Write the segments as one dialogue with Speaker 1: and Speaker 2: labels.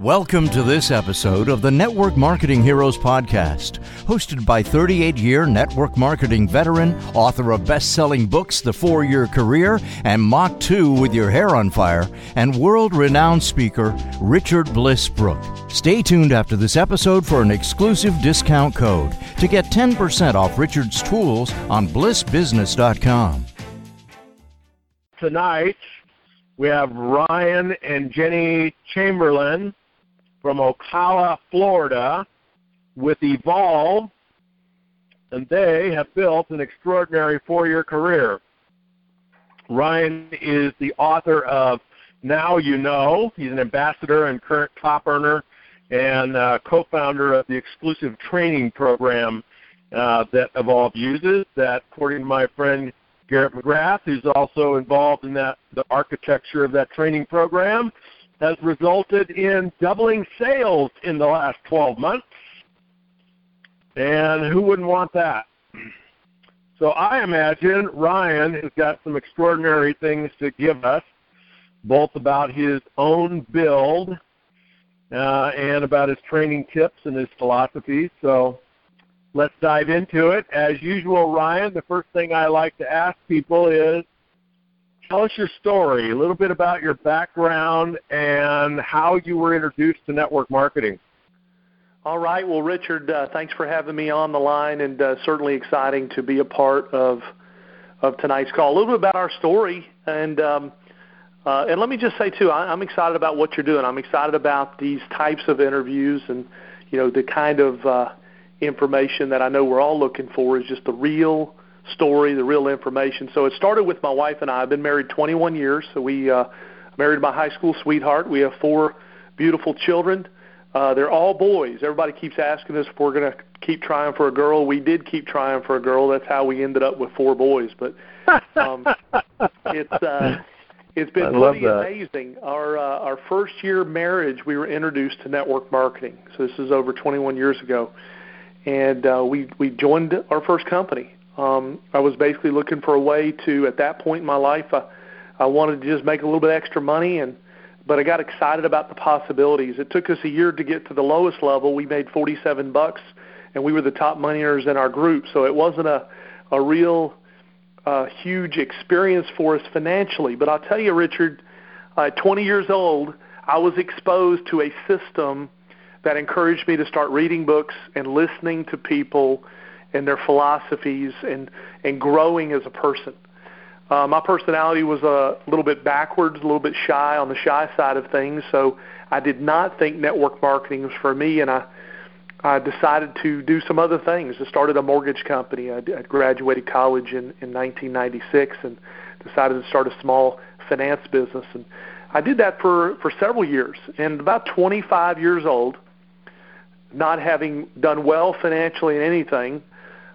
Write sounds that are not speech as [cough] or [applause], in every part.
Speaker 1: Welcome to this episode of the Network Marketing Heroes Podcast, hosted by 38 year network marketing veteran, author of best selling books, The Four Year Career, and Mach 2 with Your Hair on Fire, and world renowned speaker, Richard Bliss Brooke. Stay tuned after this episode for an exclusive discount code to get 10% off Richard's tools on blissbusiness.com.
Speaker 2: Tonight, we have Ryan and Jenny Chamberlin from Ocala, Florida, with Evolve, and they have built an extraordinary four year career. Ryan is the author of Now You Know. He's an ambassador and current top earner and uh, co founder of the exclusive training program uh, that Evolve uses, that, according to my friend Garrett McGrath, who's also involved in that the architecture of that training program, has resulted in doubling sales in the last 12 months. And who wouldn't want that? So I imagine Ryan has got some extraordinary things to give us, both about his own build uh, and about his training tips and his philosophies. So let's dive into it. As usual, Ryan, the first thing I like to ask people is tell us your story, a little bit about your background and how you were introduced to network marketing.
Speaker 3: All right. Well, Richard, uh, thanks for having me on the line, and uh, certainly exciting to be a part of of tonight's call. A little bit about our story, and um, uh, and let me just say too, I, I'm excited about what you're doing. I'm excited about these types of interviews, and you know the kind of uh, information that I know we're all looking for is just the real story, the real information. So it started with my wife and I. I've been married 21 years. So we uh, married my high school sweetheart. We have four beautiful children. Uh, they're all boys. Everybody keeps asking us if we're going to keep trying for a girl. We did keep trying for a girl. That's how we ended up with four boys. But um, [laughs] it's uh, it's been pretty amazing. Our uh, our first year marriage, we were introduced to network marketing. So this is over 21 years ago, and uh, we we joined our first company. Um, I was basically looking for a way to, at that point in my life, I, I wanted to just make a little bit extra money, and but I got excited about the possibilities. It took us a year to get to the lowest level. We made 47 bucks, and we were the top money earners in our group. So it wasn't a a real uh, huge experience for us financially. But I'll tell you, Richard, at 20 years old, I was exposed to a system that encouraged me to start reading books and listening to people and their philosophies and and growing as a person. Uh, my personality was a little bit backwards, a little bit shy on the shy side of things, so I did not think network marketing was for me, and I I decided to do some other things. I started a mortgage company. I, I graduated college in in 1996 and decided to start a small finance business and I did that for for several years. And about 25 years old, not having done well financially in anything,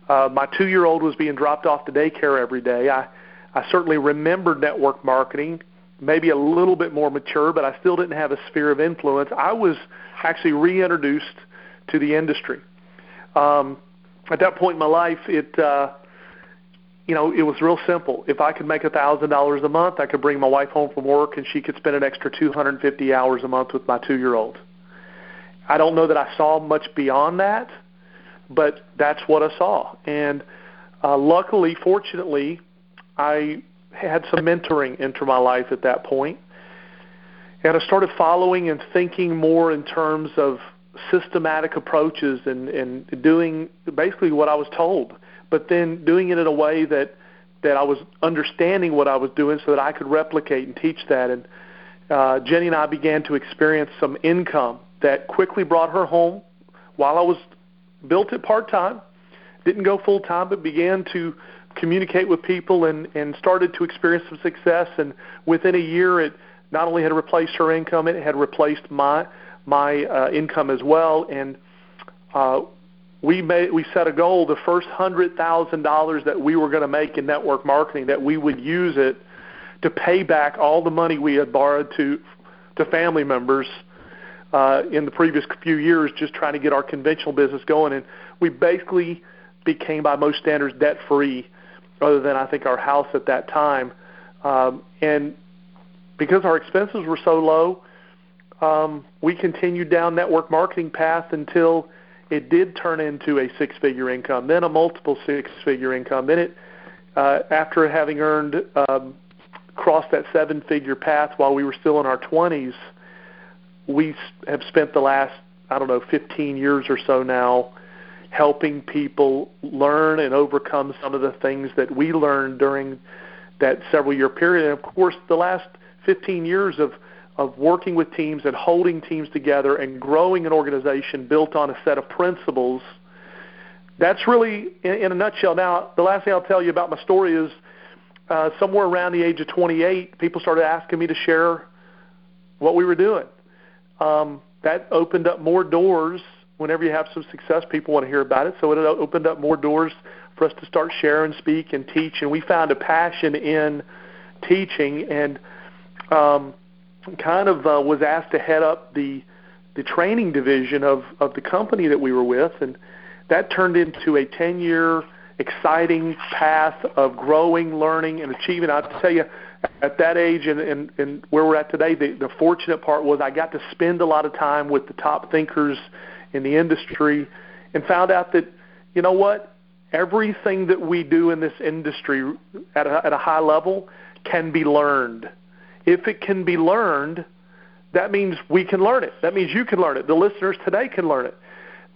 Speaker 3: uh, my two-year-old was being dropped off to daycare every day. I, I certainly remembered network marketing, maybe a little bit more mature, but I still didn't have a sphere of influence. I was actually reintroduced to the industry. Um, at that point in my life, it uh, you know it was real simple. If I could make a thousand dollars a month, I could bring my wife home from work, and she could spend an extra 250 hours a month with my two-year-old. I don't know that I saw much beyond that but that's what I saw. And uh, luckily, fortunately, I had some mentoring into my life at that point, and I started following and thinking more in terms of systematic approaches and and doing basically what I was told, but then doing it in a way that that I was understanding what I was doing so that I could replicate and teach that. And uh, Jenny and I began to experience some income that quickly brought her home while I was built it part time, didn't go full time, but began to communicate with people and, and started to experience some success. And within a year, it not only had replaced her income, it had replaced my my uh, income as well. And uh, we made we set a goal: the first hundred thousand dollars that we were going to make in network marketing, that we would use it to pay back all the money we had borrowed to to family members uh, in the previous few years just trying to get our conventional business going. And we basically became, by most standards, debt free, other than I think our house at that time. Um, and because our expenses were so low, um, we continued down network marketing path until it did turn into a six-figure income, then a multiple six-figure income. Then it, uh, after having earned um, crossed that seven-figure path while we were still in our 20s, we have spent the last I don't know 15 years or so now helping people learn and overcome some of the things that we learned during that several year period. And of course, the last 15 years of of working with teams and holding teams together and growing an organization built on a set of principles. That's really, in, in a nutshell. Now, the last thing I'll tell you about my story is uh, somewhere around the age of 28, people started asking me to share what we were doing. Um, that opened up more doors. Whenever you have some success, people want to hear about it. So it opened up more doors for us to start share and speak and teach. And we found a passion in teaching and um, kind of uh, was asked to head up the the training division of of the company that we were with, and that turned into a 10 year exciting path of growing, learning, and achieving. I have to tell you, at that age and, and, and where we're at today, the, the fortunate part was I got to spend a lot of time with the top thinkers in the industry and found out that, you know what, everything that we do in this industry at a, at a high level can be learned. If it can be learned, that means we can learn it. That means you can learn it. The listeners today can learn it.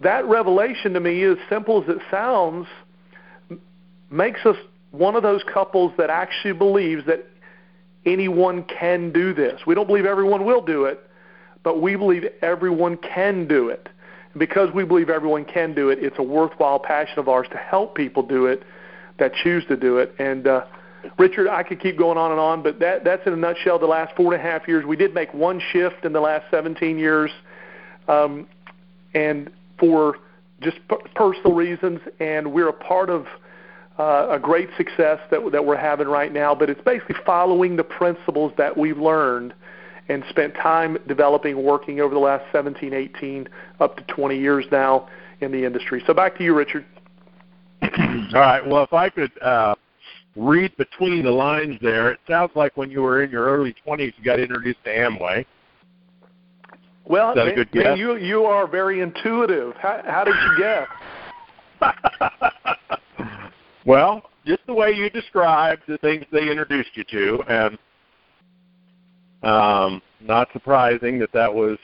Speaker 3: That revelation to me, as simple as it sounds, makes us one of those couples that actually believes that anyone can do this. We don't believe everyone will do it, but we believe everyone can do it. Because we believe everyone can do it, it's a worthwhile passion of ours to help people do it that choose to do it. And uh, Richard, I could keep going on and on, but that, that's in a nutshell the last four and a half years. We did make one shift in the last 17 years, um, and for just p- personal reasons, and we're a part of uh, a great success that, that we're having right now. But it's basically following the principles that we've learned and spent time developing, working over the last 17, 18, up to 20 years now in the industry. So back to you, Richard. [clears throat]
Speaker 2: All right. Well, if I could. Uh read between the lines there, it sounds like when you were in your early 20s, you got introduced to Amway.
Speaker 3: Well,
Speaker 2: Is that a good guess?
Speaker 3: you you are very intuitive. How, how did you
Speaker 2: guess? [laughs] well, just the way you described the things they introduced you to, and um, not surprising that that was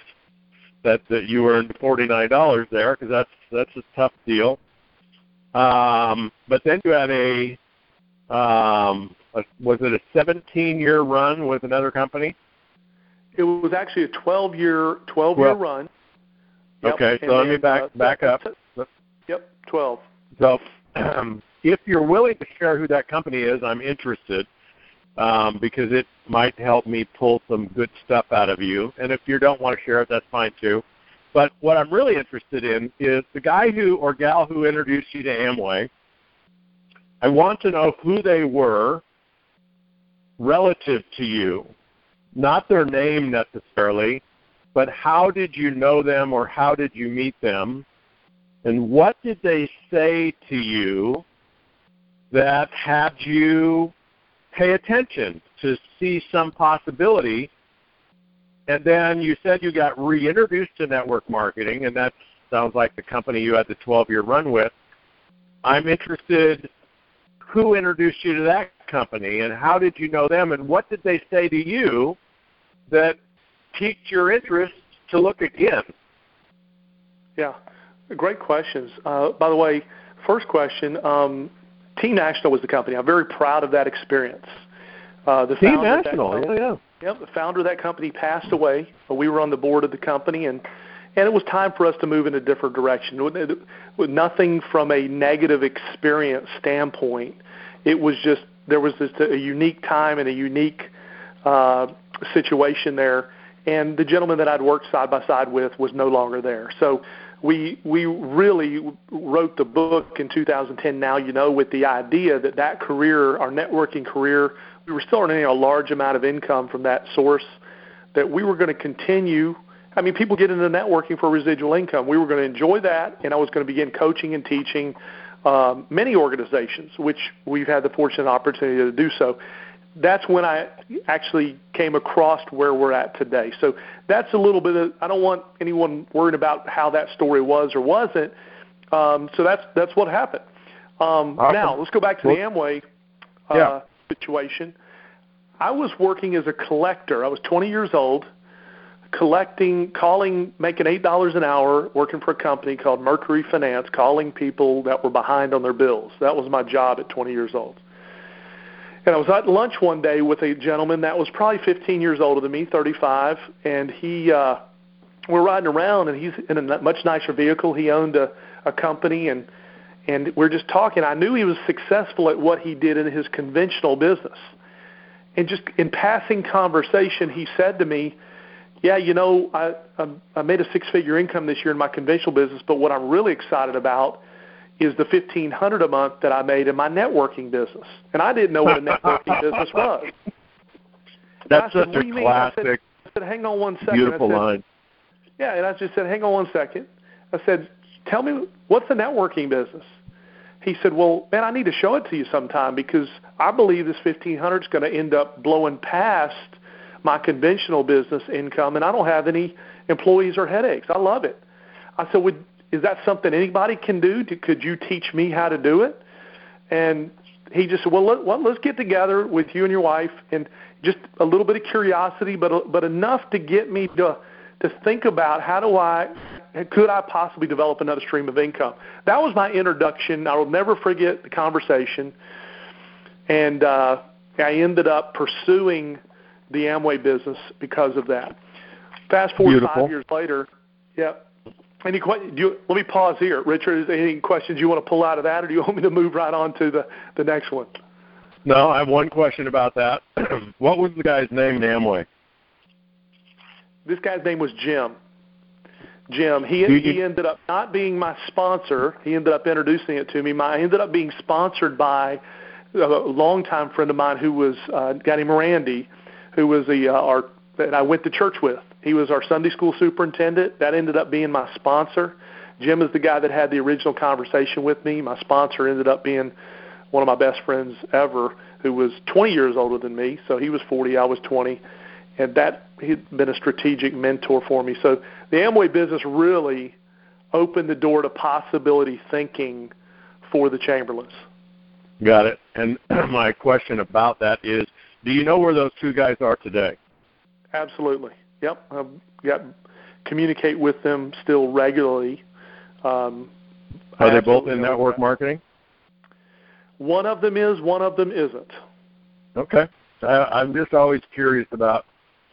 Speaker 2: that that you earned forty nine dollars there because that's that's a tough deal. Um, but then you had a um, was it a 17 year run with another company?
Speaker 3: It was actually a 12 year 12 year run.
Speaker 2: Yep. Okay, so let me back uh, back up.
Speaker 3: Yep, 12.
Speaker 2: So, um, [clears throat] if you're willing to share who that company is, I'm interested um, because it might help me pull some good stuff out of you. And if you don't want to share it, that's fine too. But what I'm really interested in is the guy who or gal who introduced you to Amway I want to know who they were relative to you, not their name necessarily, but how did you know them or how did you meet them? And what did they say to you that had you pay attention to see some possibility? And then you said you got reintroduced to network marketing, and that sounds like the company you had the 12 year run with. I'm interested who introduced you to that company and how did you know them and what did they say to you that piqued your interest to look again?
Speaker 3: Yeah, great questions. Uh, by the way, first question um, Team National was the company. I'm very proud of that experience.
Speaker 2: Uh, the Team National, that, yeah, yeah.
Speaker 3: Yep, the founder of that company passed away. We were on the board of the company, and and it was time for us to move in a different direction. With nothing from a negative experience standpoint, it was just there was just a unique time and a unique uh, situation there. And the gentleman that I'd worked side by side with was no longer there. So we we really wrote the book in 2010. Now you know with the idea that that career, our networking career, we were still earning a large amount of income from that source. That we were going to continue I mean, people get into networking for residual income. We were going to enjoy that, and I was going to begin coaching and teaching um, many organizations, which we've had the fortunate opportunity to do so. That's when I actually came across where we're at today. So that's a little bit of. I don't want anyone worried about how that story was or wasn't. Um, so that's that's what happened. Um, awesome. Now let's go back to the Amway uh, yeah. situation. I was working as a collector. I was 20 years old, collecting, calling, making eight dollars an hour, working for a company called Mercury Finance, calling people that were behind on their bills. That was my job at 20 years old. And I was at lunch one day with a gentleman that was probably 15 years older than me, 35, and he uh, we're riding around, and he's in a much nicer vehicle. He owned a, a company, and and we're just talking. I knew he was successful at what he did in his conventional business. And just in passing conversation, he said to me, "Yeah, you know, I I, I made a six-figure income this year in my conventional business, but what I'm really excited about." Is the fifteen hundred a month that I made in my networking business, and I didn't know what a networking business was. [laughs]
Speaker 2: That's such said, a classic. I said,
Speaker 3: I said, "Hang on one second.
Speaker 2: Beautiful
Speaker 3: said,
Speaker 2: line.
Speaker 3: Yeah, and I just said, "Hang on one second. I said, "Tell me what's the networking business?" He said, "Well, man, I need to show it to you sometime because I believe this fifteen hundred is going to end up blowing past my conventional business income, and I don't have any employees or headaches. I love it." I said, "Would is that something anybody can do? Could you teach me how to do it? And he just said, well, let, well, let's get together with you and your wife and just a little bit of curiosity, but but enough to get me to to think about how do I could I possibly develop another stream of income. That was my introduction. I will never forget the conversation, and uh, I ended up pursuing the Amway business because of that. Fast forward
Speaker 2: Beautiful.
Speaker 3: five years later, yeah, any do you, let me pause here, Richard. Is there any questions you want to pull out of that, or do you want me to move right on to the the next one?
Speaker 2: No, I have one question about that. [clears throat] what was the guy's name in Amway?
Speaker 3: This guy's name was Jim. Jim. He he ended up not being my sponsor. He ended up introducing it to me. My, I ended up being sponsored by a longtime friend of mine who was uh, a guy named Randy, who was the uh, our that I went to church with. He was our Sunday school superintendent. That ended up being my sponsor. Jim is the guy that had the original conversation with me. My sponsor ended up being one of my best friends ever, who was 20 years older than me. So he was 40, I was 20, and that he'd been a strategic mentor for me. So the Amway business really opened the door to possibility thinking for the Chamberlins.
Speaker 2: Got it. And [clears throat] my question about that is, do you know where those two guys are today?
Speaker 3: Absolutely. Yep. I've got communicate with them still regularly. Um,
Speaker 2: Are they both in network marketing?
Speaker 3: One of them is. One of them isn't.
Speaker 2: Okay. I, I'm just always curious about,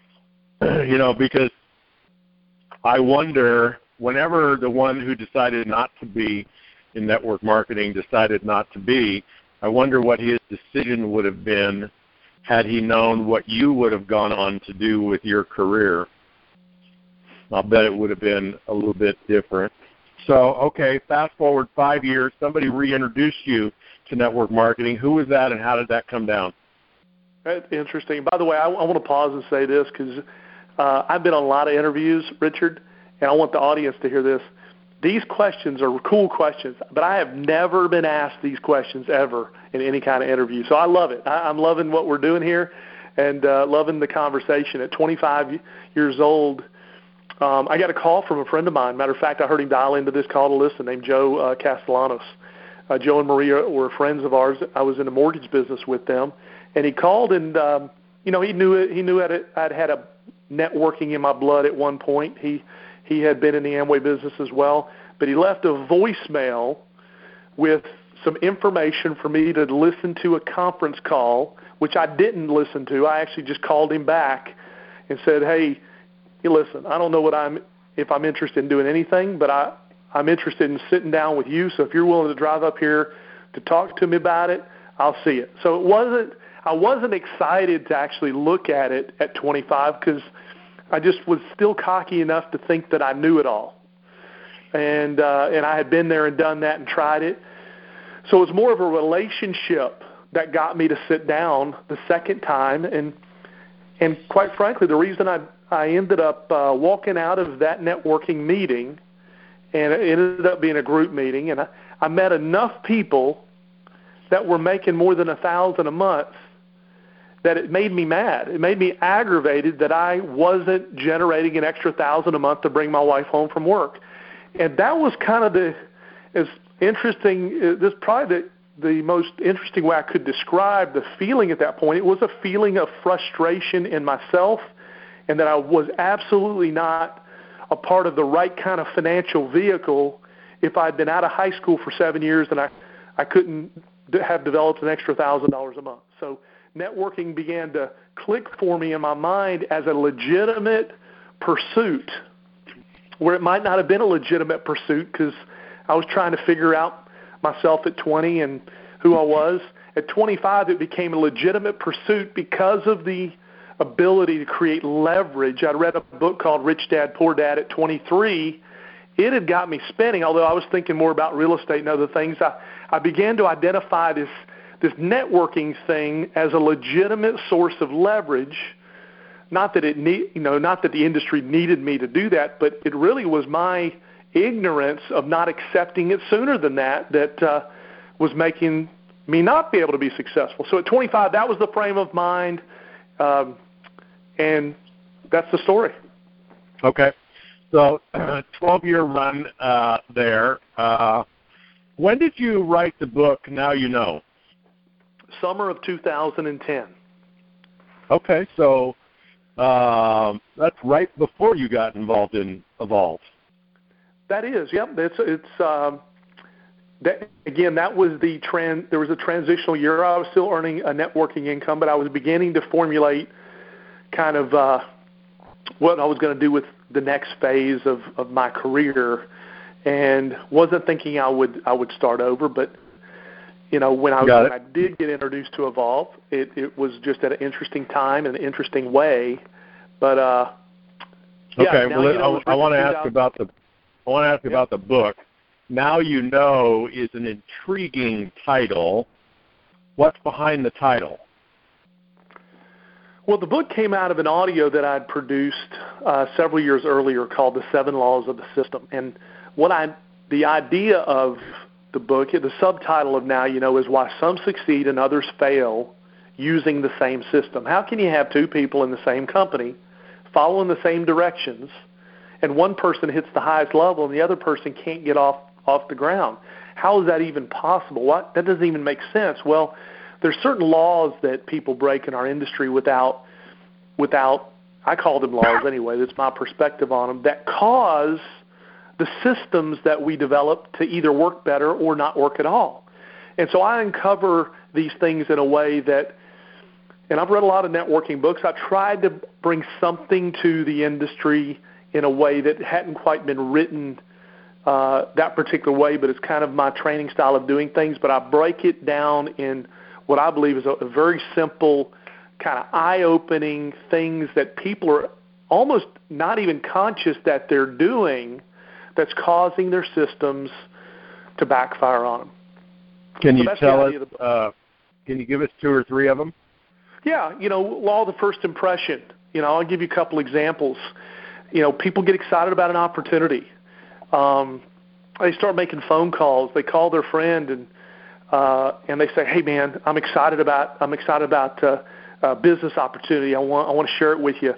Speaker 2: [clears throat] you know, because I wonder whenever the one who decided not to be in network marketing decided not to be, I wonder what his decision would have been had he known what you would have gone on to do with your career. I'll bet it would have been a little bit different. So, okay, fast forward five years, somebody reintroduced you to network marketing. Who was that, and how did that come down?
Speaker 3: That's interesting. By the way, I, I want to pause and say this because uh, I've been on a lot of interviews, Richard, and I want the audience to hear this. These questions are cool questions, but I have never been asked these questions ever in any kind of interview. So I love it. I, I'm loving what we're doing here and uh, loving the conversation. At 25 years old, um, I got a call from a friend of mine. Matter of fact, I heard him dial into this call to listen, named Joe uh, Castellanos. Uh, Joe and Maria were friends of ours. I was in the mortgage business with them, and he called and um, you know he knew it. He knew I'd, I'd had a networking in my blood at one point. He he had been in the Amway business as well, but he left a voicemail with some information for me to listen to a conference call, which I didn't listen to. I actually just called him back and said, "Hey, you listen. I don't know what I'm if I'm interested in doing anything, but I I'm interested in sitting down with you. So if you're willing to drive up here to talk to me about it, I'll see it." So it wasn't I wasn't excited to actually look at it at 25 because I just was still cocky enough to think that I knew it all. And uh, and I had been there and done that and tried it. So it was more of a relationship that got me to sit down the second time and and quite frankly the reason I I ended up uh, walking out of that networking meeting and it ended up being a group meeting and I, I met enough people that were making more than a thousand a month that it made me mad. It made me aggravated that I wasn't generating an extra thousand a month to bring my wife home from work. And that was kind of the as interesting. Uh, this probably the the most interesting way I could describe the feeling at that point. It was a feeling of frustration in myself, and that I was absolutely not a part of the right kind of financial vehicle. If I'd been out of high school for seven years, and I I couldn't have developed an extra thousand dollars a month. So networking began to click for me in my mind as a legitimate pursuit, where it might not have been a legitimate pursuit because I was trying to figure out myself at 20 and who I was. At 25, it became a legitimate pursuit because of the ability to create leverage. I read a book called Rich Dad Poor Dad at 23. It had got me spinning, although I was thinking more about real estate and other things. I, I began to identify this this networking thing as a legitimate source of leverage. Not that it need, you know, not that the industry needed me to do that, but it really was my ignorance of not accepting it sooner than that that uh, was making me not be able to be successful. So at 25, that was the frame of mind, um, and that's the story.
Speaker 2: Okay, so [clears throat] 12 year run uh, there. Uh, when did you write the book? Now you know
Speaker 3: summer of 2010.
Speaker 2: Okay, so uh, that's right before you got involved in Evolve.
Speaker 3: That is, yep. It's it's um, that, again. That was the trend. There was a transitional year. I was still earning a networking income, but I was beginning to formulate kind of uh, what I was going to do with the next phase of of my career, and wasn't thinking I would I would start over, but you know, when I when I did get introduced to Evolve, it it was just at an interesting time and an interesting way. But uh,
Speaker 2: yeah, okay, well, you know, I, I want to ask about the I want to ask yep. about the book. Now you know is an intriguing title. What's behind the title?
Speaker 3: Well, the book came out of an audio that I'd produced uh, several years earlier called "The Seven Laws of the System," and what I the idea of the book, the subtitle of Now You Know is Why Some Succeed and Others Fail Using the Same System. How can you have two people in the same company following the same directions and one person hits the highest level and the other person can't get off, off the ground? How is that even possible? What? That doesn't even make sense. Well, there's certain laws that people break in our industry without, without I call them laws anyway, that's my perspective on them, that cause – the systems that we develop to either work better or not work at all. And so I uncover these things in a way that, and I've read a lot of networking books. I tried to bring something to the industry in a way that hadn't quite been written uh, that particular way, but it's kind of my training style of doing things. But I break it down in what I believe is a, a very simple, kind of eye-opening things that people are almost not even conscious that they're doing – that's causing their systems to backfire on them.
Speaker 2: Can so you tell us? Uh, can you give us two or three of them?
Speaker 3: Yeah, you know, law of the first impression. You know, I'll give you a couple examples. You know, people get excited about an opportunity. Um, they start making phone calls. They call their friend and uh, and they say, "Hey, man, I'm excited about I'm excited about uh, uh, business opportunity. I want I want to share it with you."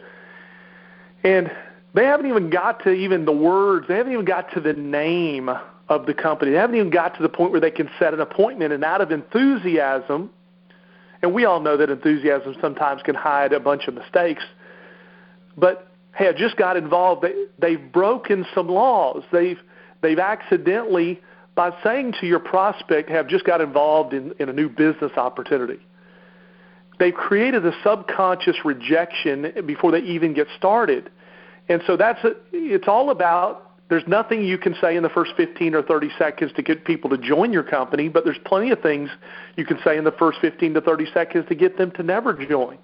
Speaker 3: And they haven't even got to even the words. They haven't even got to the name of the company. They haven't even got to the point where they can set an appointment. And out of enthusiasm, and we all know that enthusiasm sometimes can hide a bunch of mistakes. But hey, I just got involved. They, they've broken some laws. They've they've accidentally, by saying to your prospect, have just got involved in, in a new business opportunity. They've created a subconscious rejection before they even get started. And so that's a, it's all about there's nothing you can say in the first 15 or 30 seconds to get people to join your company, but there's plenty of things you can say in the first 15 to 30 seconds to get them to never join.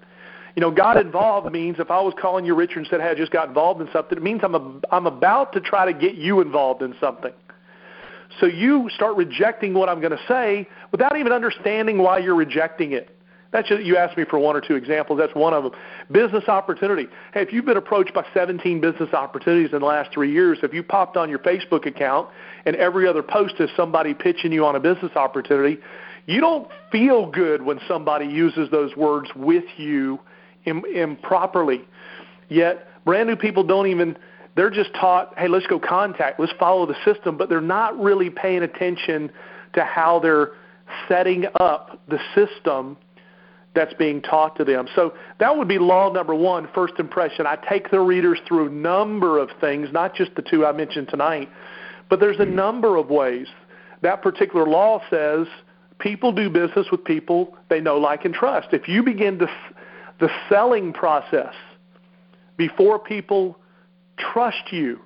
Speaker 3: You know, got involved means if I was calling you Richard and said, "Hey, I just got involved in something," it means I'm a, I'm about to try to get you involved in something. So you start rejecting what I'm going to say without even understanding why you're rejecting it. That's just, you asked me for one or two examples. That's one of them. Business opportunity. Hey, if you've been approached by 17 business opportunities in the last three years, if you popped on your Facebook account and every other post is somebody pitching you on a business opportunity, You don't feel good when somebody uses those words with you improperly. Yet brand new people don't even they're just taught, hey, let's go contact, let's follow the system, but they're not really paying attention to how they're setting up the system that's being taught to them. So that would be law number one, first impression. I take the readers through a number of things, not just the two I mentioned tonight, but there's a number of ways. That particular law says people do business with people they know, like, and trust. If you begin to, the selling process before people trust you,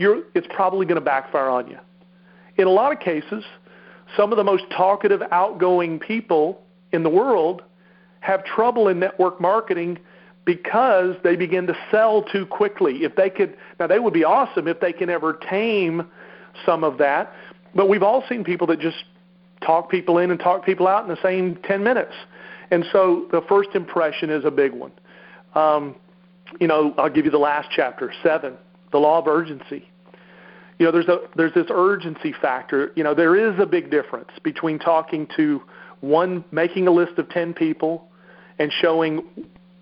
Speaker 3: it's probably going to backfire on you. In a lot of cases, some of the most talkative, outgoing people in the world have trouble in network marketing because they begin to sell too quickly. If they could, now they would be awesome if they can ever tame some of that, but we've all seen people that just talk people in and talk people out in the same 10 minutes. And so the first impression is a big one. Um, you know, I'll give you the last chapter, seven, the law of urgency. You know, there's a there's this urgency factor. You know, there is a big difference between talking to one, making a list of ten people, and showing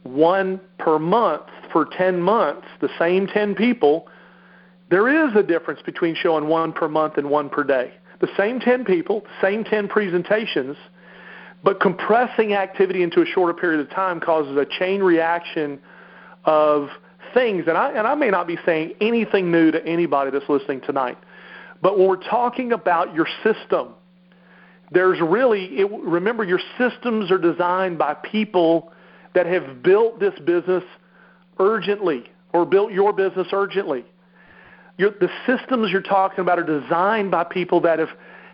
Speaker 3: one per month for ten months, the same ten people. There is a difference between showing one per month and one per day. The same ten people, same ten presentations, but compressing activity into a shorter period of time causes a chain reaction of things, and I, and I may not be saying anything new to anybody that's listening tonight, but when we're talking about your system, there's really, it, remember, your systems are designed by people that have built this business urgently or built your business urgently. Your, the systems you're talking about are designed by people that have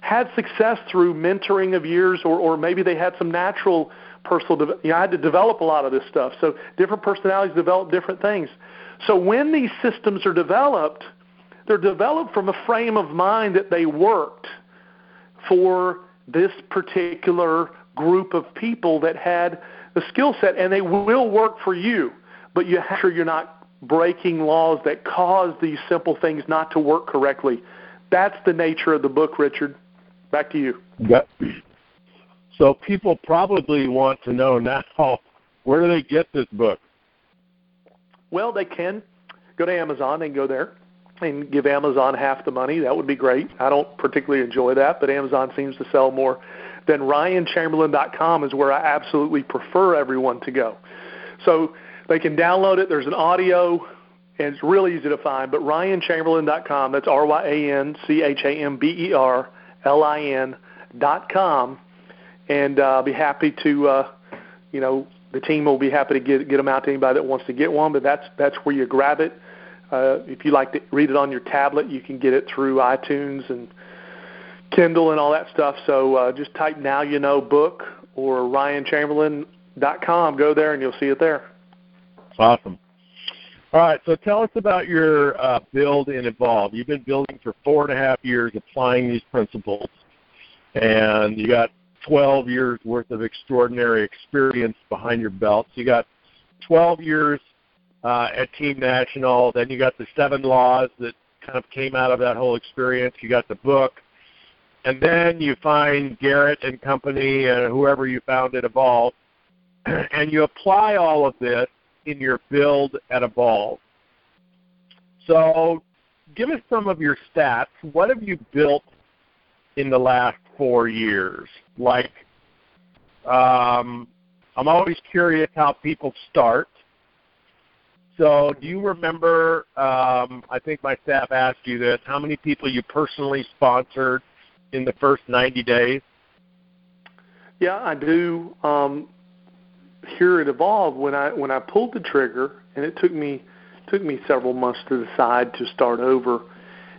Speaker 3: had success through mentoring of years, or, or maybe they had some natural personal. De- you know, I had to develop a lot of this stuff. So different personalities develop different things. So when these systems are developed, they're developed from a frame of mind that they worked for this particular group of people that had the skill set, and they will work for you. But you have to sure you're not breaking laws that cause these simple things not to work correctly. That's the nature of the book, Richard. Back to you.
Speaker 2: So people probably want to know now [laughs] where do they get this book?
Speaker 3: Well, they can go to Amazon and go there and give Amazon half the money. That would be great. I don't particularly enjoy that, but Amazon seems to sell more. Then RyanChamberlin.com is where I absolutely prefer everyone to go. So they can download it. There's an audio, and it's really easy to find. But RyanChamberlin.com, that's R Y A N C H A M B E R L I N.com and uh, I'll be happy to, uh, you know, the team will be happy to get get them out to anybody that wants to get one. But that's that's where you grab it. Uh, if you like to read it on your tablet, you can get it through iTunes and Kindle and all that stuff. So uh, just type now you know book or RyanChamberlin.com. Go there and you'll see it there.
Speaker 2: Awesome. All right, so tell us about your uh, build and evolve. You've been building for four and a half years, applying these principles, and you got 12 years worth of extraordinary experience behind your belt. So you got 12 years uh, at Team National. Then you got the seven laws that kind of came out of that whole experience. You got the book. And then you find Garrett and company and whoever you found at Evolve, [clears throat] and you apply all of this in your build at Evolve. So give us some of your stats. What have you built in the last four years? Like, um, I'm always curious how people start. So, do you remember? Um, I think my staff asked you this. How many people you personally sponsored in the first 90 days?
Speaker 3: Yeah, I do. Um, here at Evolve, when I when I pulled the trigger, and it took me took me several months to decide to start over.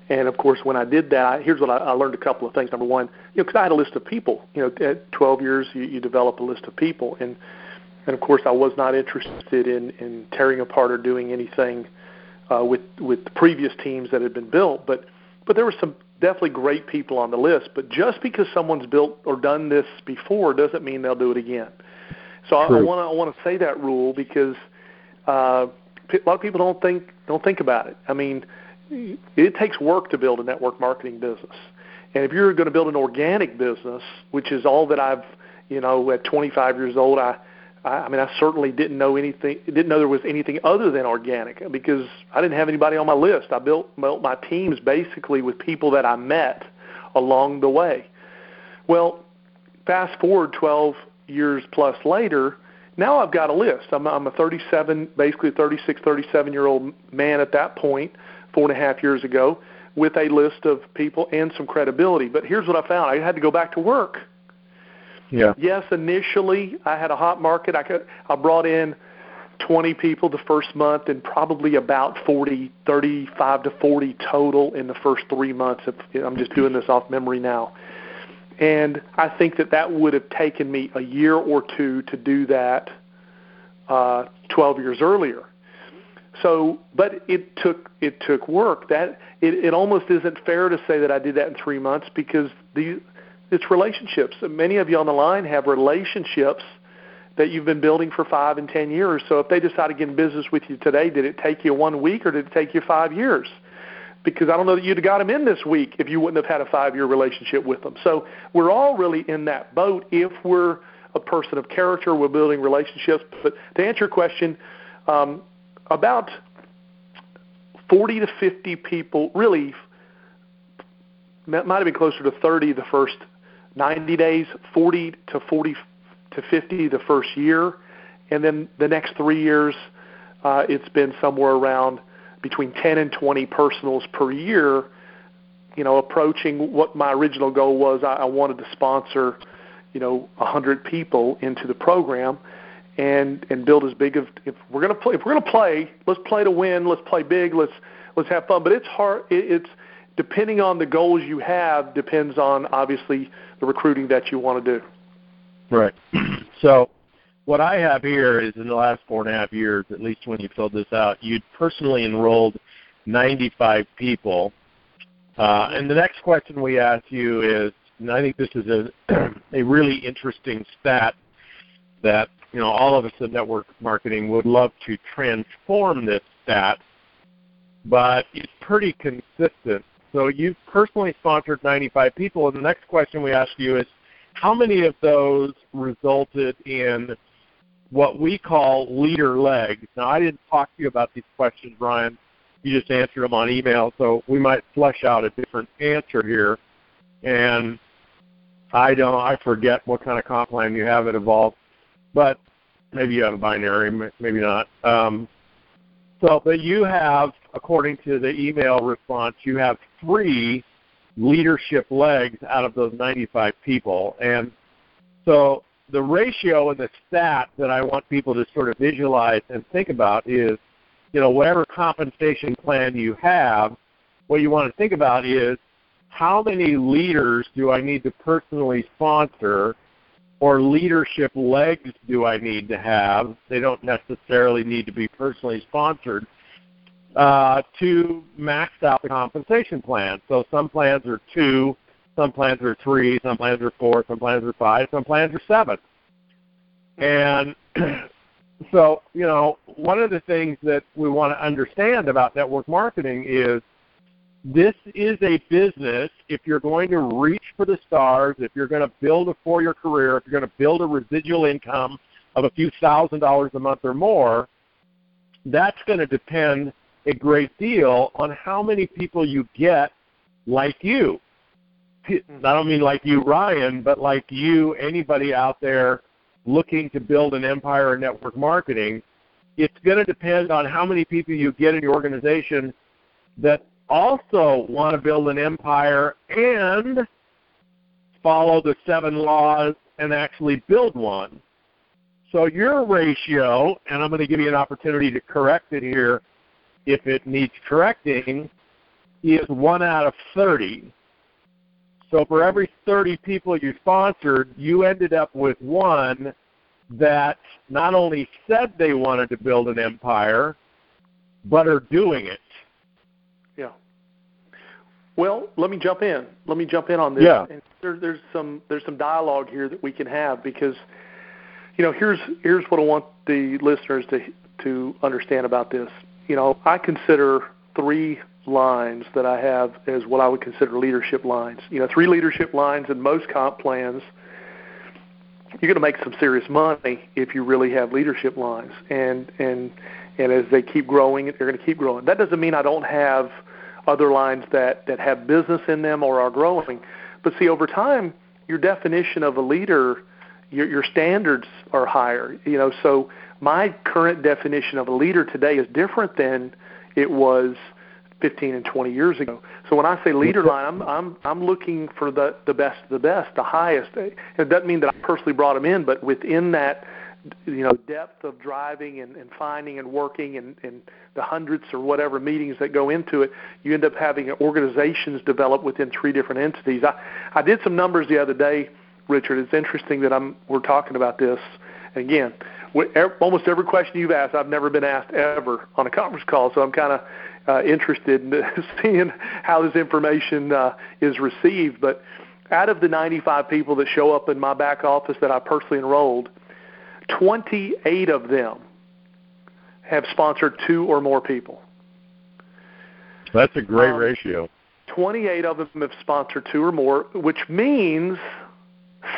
Speaker 3: And of course, when I did that, here's what I, I learned: a couple of things. Number one, you know, because I had a list of people. You know, at 12 years, you, you develop a list of people, and and of course, I was not interested in in tearing apart or doing anything uh, with with the previous teams that had been built. But but there were some definitely great people on the list. But just because someone's built or done this before doesn't mean they'll do it again. So True. I want to I want to say that rule because uh, a lot of people don't think don't think about it. I mean it takes work to build a network marketing business. And if you're going to build an organic business, which is all that I've, you know, at 25 years old, I, I, mean, I certainly didn't know anything, didn't know there was anything other than organic because I didn't have anybody on my list. I built, built my teams basically with people that I met along the way. Well, fast forward 12 years plus later, now I've got a list. I'm, I'm a 37, basically 36, 37 year old man at that point, four and a half years ago, with a list of people and some credibility. But here's what I found: I had to go back to work.
Speaker 2: Yeah.
Speaker 3: Yes, initially I had a hot market. I could I brought in 20 people the first month and probably about 40, 35 to 40 total in the first three months. Of, I'm just doing this off memory now. And I think that that would have taken me a year or two to do that uh, 12 years earlier. So, but it took it took work. That it, it almost isn't fair to say that I did that in three months because the it's relationships. Many of you on the line have relationships that you've been building for five and ten years. So if they decide to get in business with you today, did it take you one week or did it take you five years? Because I don't know that you'd have got them in this week if you wouldn't have had a five-year relationship with them. So we're all really in that boat if we're a person of character, we're building relationships. But to answer your question, um, about 40 to 50 people, really, might have been closer to 30 the first 90 days, 40 to 40 to 50 the first year, and then the next three years, uh, it's been somewhere around between 10 and 20 personals per year. You know, approaching what my original goal was. I, I wanted to sponsor, you know, 100 people into the program, and and build as big of. If we're gonna play, if we're gonna play, let's play to win. Let's play big. Let's let's have fun. But it's hard. It, it's depending on the goals you have. Depends on obviously the recruiting that you want to do.
Speaker 2: Right. [clears throat] So what I have here is in the last four and a half years, at least when you filled this out, you'd personally enrolled 95 people. Uh, and the next question we ask you is, and I think this is a, [clears throat] a really interesting stat that you know all of us in network marketing would love to transform this stat, but it's pretty consistent. So you've personally sponsored 95 people, and the next question we ask you is, how many of those resulted in what we call leader legs? Now, I didn't talk to you about these questions, Ryan. You just answered them on email, so we might flesh out a different answer here. And I don't, I forget what kind of comp plan you have at Evolve, but maybe you have a binary, maybe not. Um, so, but you have, according to the email response, you have three leadership legs out of those 95 people. And so the ratio and the stat that I want people to sort of visualize and think about is, you know, whatever compensation plan you have, what you want to think about is how many leaders do I need to personally sponsor or leadership legs do I need to have? They don't necessarily need to be personally sponsored uh, to max out the compensation plan. So some plans are two, some plans are three, some plans are four, some plans are five, some plans are seven. And [clears throat] so, you know, one of the things that we want to understand about network marketing is this is a business. If you're going to reach for the stars, if you're going to build a four year career, if you're going to build a residual income of a few thousand dollars a month or more, that's going to depend a great deal on how many people you get like you. I don't mean like you, Ryan, but like you, anybody out there looking to build an empire in network marketing. It's going to depend on how many people you get in your organization that also want to build an empire and follow the seven laws and actually build one. So your ratio, and I'm going to give you an opportunity to correct it here if it needs correcting, is one out of 30. So for every 30 people you sponsored, you ended up with one that not only said they wanted to build an empire, but are doing it.
Speaker 3: Yeah. Well, let me jump in. Let me jump in on this.
Speaker 2: Yeah.
Speaker 3: And there, there's some there's some dialogue here that we can have because, you know, here's here's what I want the listeners to to understand about this you know, I consider three lines that I have as what I would consider leadership lines. You know, three leadership lines in most comp plans. You're going to make some serious money if you really have leadership lines, and and and as they keep growing, they're going to keep growing. That doesn't mean I don't have other lines that that have business in them or are growing, but see over time, your definition of a leader, your your standards are higher. You know, so my current definition of a leader today is different than it was 15 and 20 years ago. So when I say leader line, I'm I'm I'm looking for the the best of the best, the highest. It doesn't mean that I personally brought them in, but within that, you know, depth of driving and, and finding and working and, and the hundreds or whatever meetings that go into it, you end up having organizations develop within three different entities. I I did some numbers the other day, Richard. It's interesting that I'm we're talking about this. And again, almost every question you've asked, I've never been asked ever on a conference call. So I'm kind of uh, interested in [laughs] seeing how this information uh, is received. But out of the 95 people that show up in my back office that I personally enrolled, 28 of them have sponsored two or more people.
Speaker 2: That's a great um, ratio.
Speaker 3: 28 of them have sponsored two or more, which means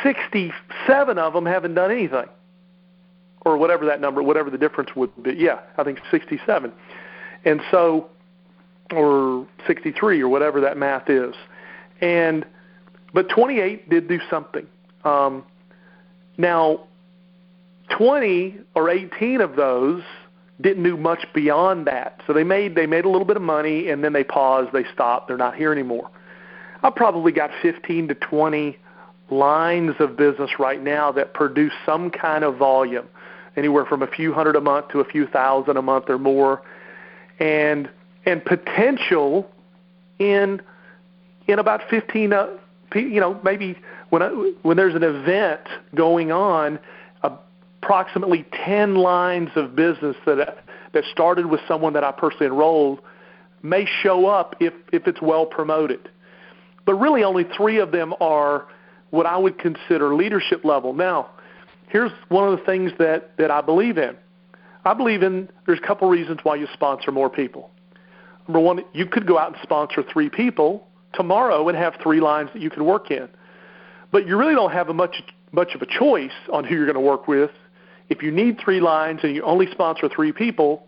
Speaker 3: 67 of them haven't done anything, or whatever that number, whatever the difference would be. Yeah, I think 67. And so or 63 or whatever that math is. And but 28 did do something. Um, now, 20 or 18 of those didn't do much beyond that. So they made they made a little bit of money and then they paused, they stopped, they're not here anymore. I've probably got 15 to 20 lines of business right now that produce some kind of volume, anywhere from a few hundred a month to a few thousand a month or more. And and potential in in about 15 uh, you know maybe when I, when there's an event going on approximately 10 lines of business that that started with someone that I personally enrolled may show up if if it's well promoted. But really only 3 of them are what I would consider leadership level. Now here's one of the things that that I believe in. I believe in there's a couple reasons why you sponsor more people Number one, you could go out and sponsor three people tomorrow and have three lines that you can work in. But you really don't have a much much of a choice on who you're going to work with. If you need three lines and you only sponsor three people,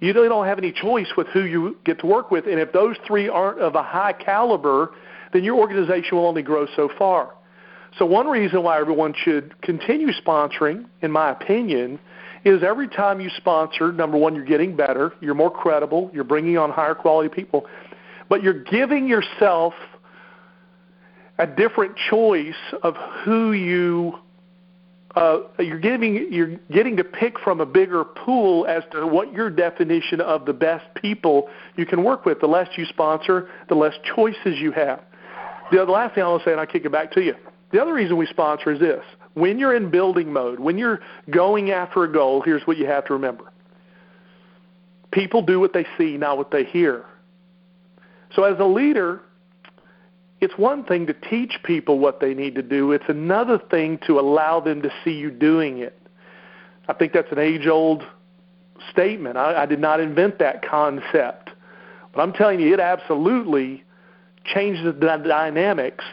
Speaker 3: you really don't have any choice with who you get to work with. And if those three aren't of a high caliber, then your organization will only grow so far. So one reason why everyone should continue sponsoring, in my opinion, is every time you sponsor, number one, you're getting better, you're more credible, you're bringing on higher quality people, but you're giving yourself a different choice of who you uh, you're giving you're getting to pick from a bigger pool as to what your definition of the best people you can work with. The less you sponsor, the less choices you have. The last thing I want to say, and I kick it back to you. The other reason we sponsor is this: when you're in building mode, when you're going after a goal, here's what you have to remember. People do what they see, not what they hear. So as a leader, it's one thing to teach people what they need to do. It's another thing to allow them to see you doing it. I think that's an age-old statement. I, I did not invent that concept. But I'm telling you, it absolutely changes the dynamics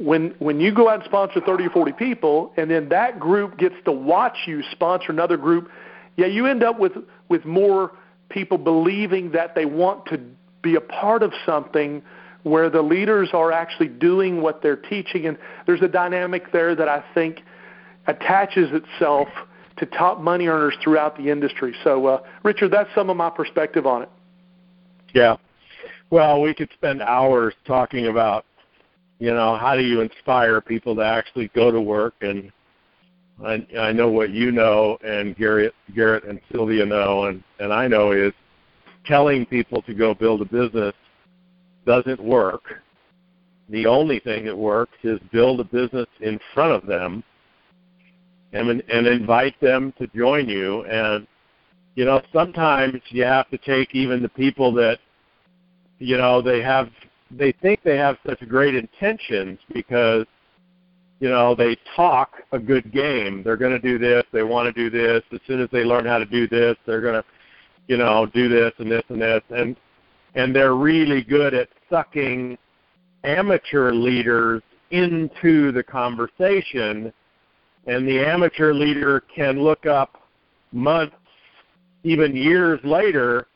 Speaker 3: when when you go out and sponsor 30 or 40 people and then that group gets to watch you sponsor another group yeah you end up with with more people believing that they want to be a part of something where the leaders are actually doing what they're teaching. And there's a dynamic there that I think attaches itself to top money earners throughout the industry. So uh, Richard that's some of my perspective on it.
Speaker 2: Yeah. Well we could spend hours talking about you know, how do you inspire people to actually go to work? And I, I know what you know, and Garrett, Garrett and Sylvia know, and and I know is telling people to go build a business doesn't work. The only thing that works is build a business in front of them and and invite them to join you. And you know, sometimes you have to take even the people that you know they have they think they have such great intentions because you know they talk a good game. They're going to do this they want to do this. As soon as they learn how to do this they're going to you know do this and this and this. And and they're really good at sucking amateur leaders into the conversation, and the amateur leader can look up months, even years later,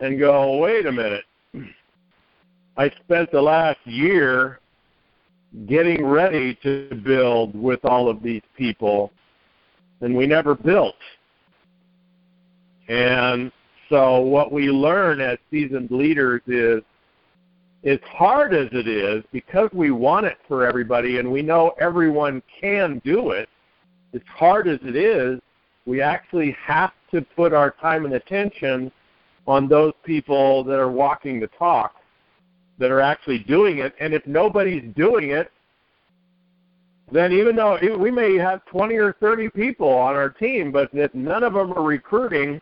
Speaker 2: and go, wait a minute. I spent the last year getting ready to build with all of these people, and we never built. And so what we learn as seasoned leaders is as hard as it is, because we want it for everybody and we know everyone can do it, as hard as it is, we actually have to put our time and attention on those people that are walking the talk, that are actually doing it. And if nobody's doing it, then even though we may have 20 or 30 people on our team, but if none of them are recruiting,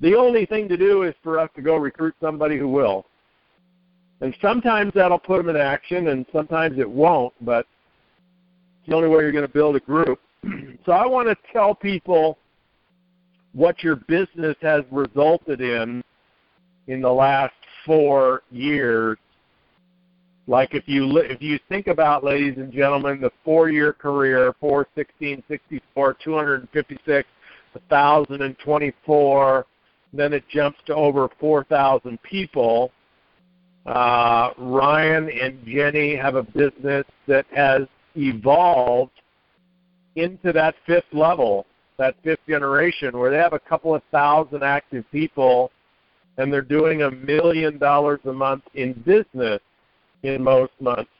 Speaker 2: the only thing to do is for us to go recruit somebody who will. And sometimes that'll put them in action, and sometimes it won't, but it's the only way you're going to build a group. [clears throat] so I want to tell people what your business has resulted in in the last four years. Like if you if you think about, ladies and gentlemen, the four-year career, 416, 64, 256, 1,024, then it jumps to over 4,000 people. Uh, Ryan and Jenny have a business that has evolved into that fifth level, that fifth generation, where they have a couple of thousand active people and they're doing a million dollars a month in business in most months.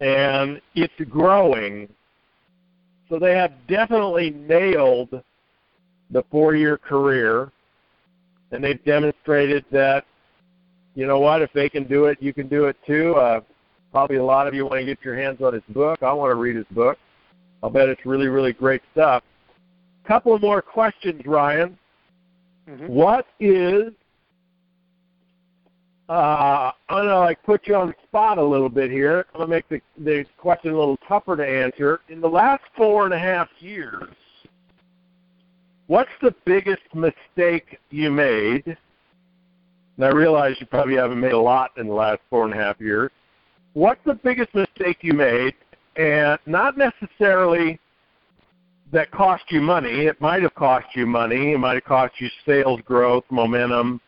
Speaker 2: And it's growing. So they have definitely nailed the four year career and they've demonstrated that, you know what, if they can do it, you can do it too. Uh, probably a lot of you want to get your hands on his book. I want to read his book. I'll bet it's really, really great stuff. Couple more questions, Ryan. Mm-hmm. What is uh, I'm gonna like put you on the spot a little bit here. I'm gonna make the the question a little tougher to answer. In the last four and a half years, what's the biggest mistake you made? And I realize you probably haven't made a lot in the last four and a half years. What's the biggest mistake you made? And not necessarily that cost you money. It might have cost you money. It might have cost you sales growth, momentum.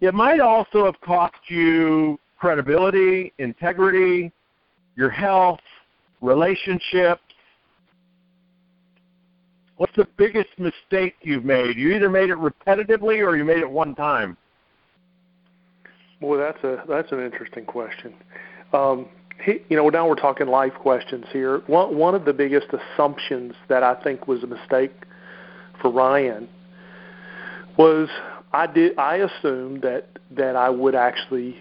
Speaker 2: It might also have cost you credibility, integrity, your health, relationships, What's the biggest mistake you've made? You either made it repetitively or you made it one time.
Speaker 3: Well, that's a that's an interesting question. Um, he, you know, now we're talking life questions here. One one of the biggest assumptions that I think was a mistake for Ryan was I did I assumed that that I would actually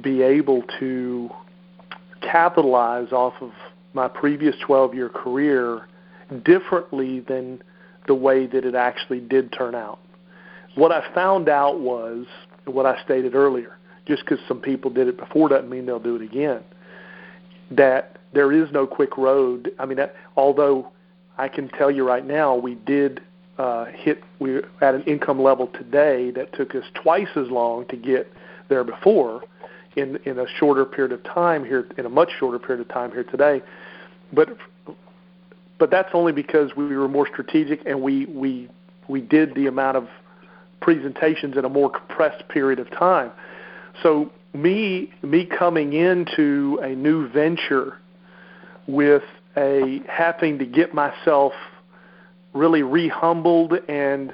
Speaker 3: be able to capitalize off of my previous 12 year career differently than the way that it actually did turn out. What I found out was what I stated earlier. Just because some people did it before doesn't mean they'll do it again. That there is no quick road. I mean, that, although I can tell you right now, we did uh, hit. We're at an income level today that took us twice as long to get there before, in in a shorter period of time here, in a much shorter period of time here today. But but that's only because we were more strategic and we we we did the amount of presentations in a more compressed period of time. So me me coming into a new venture with a having to get myself really rehumbled and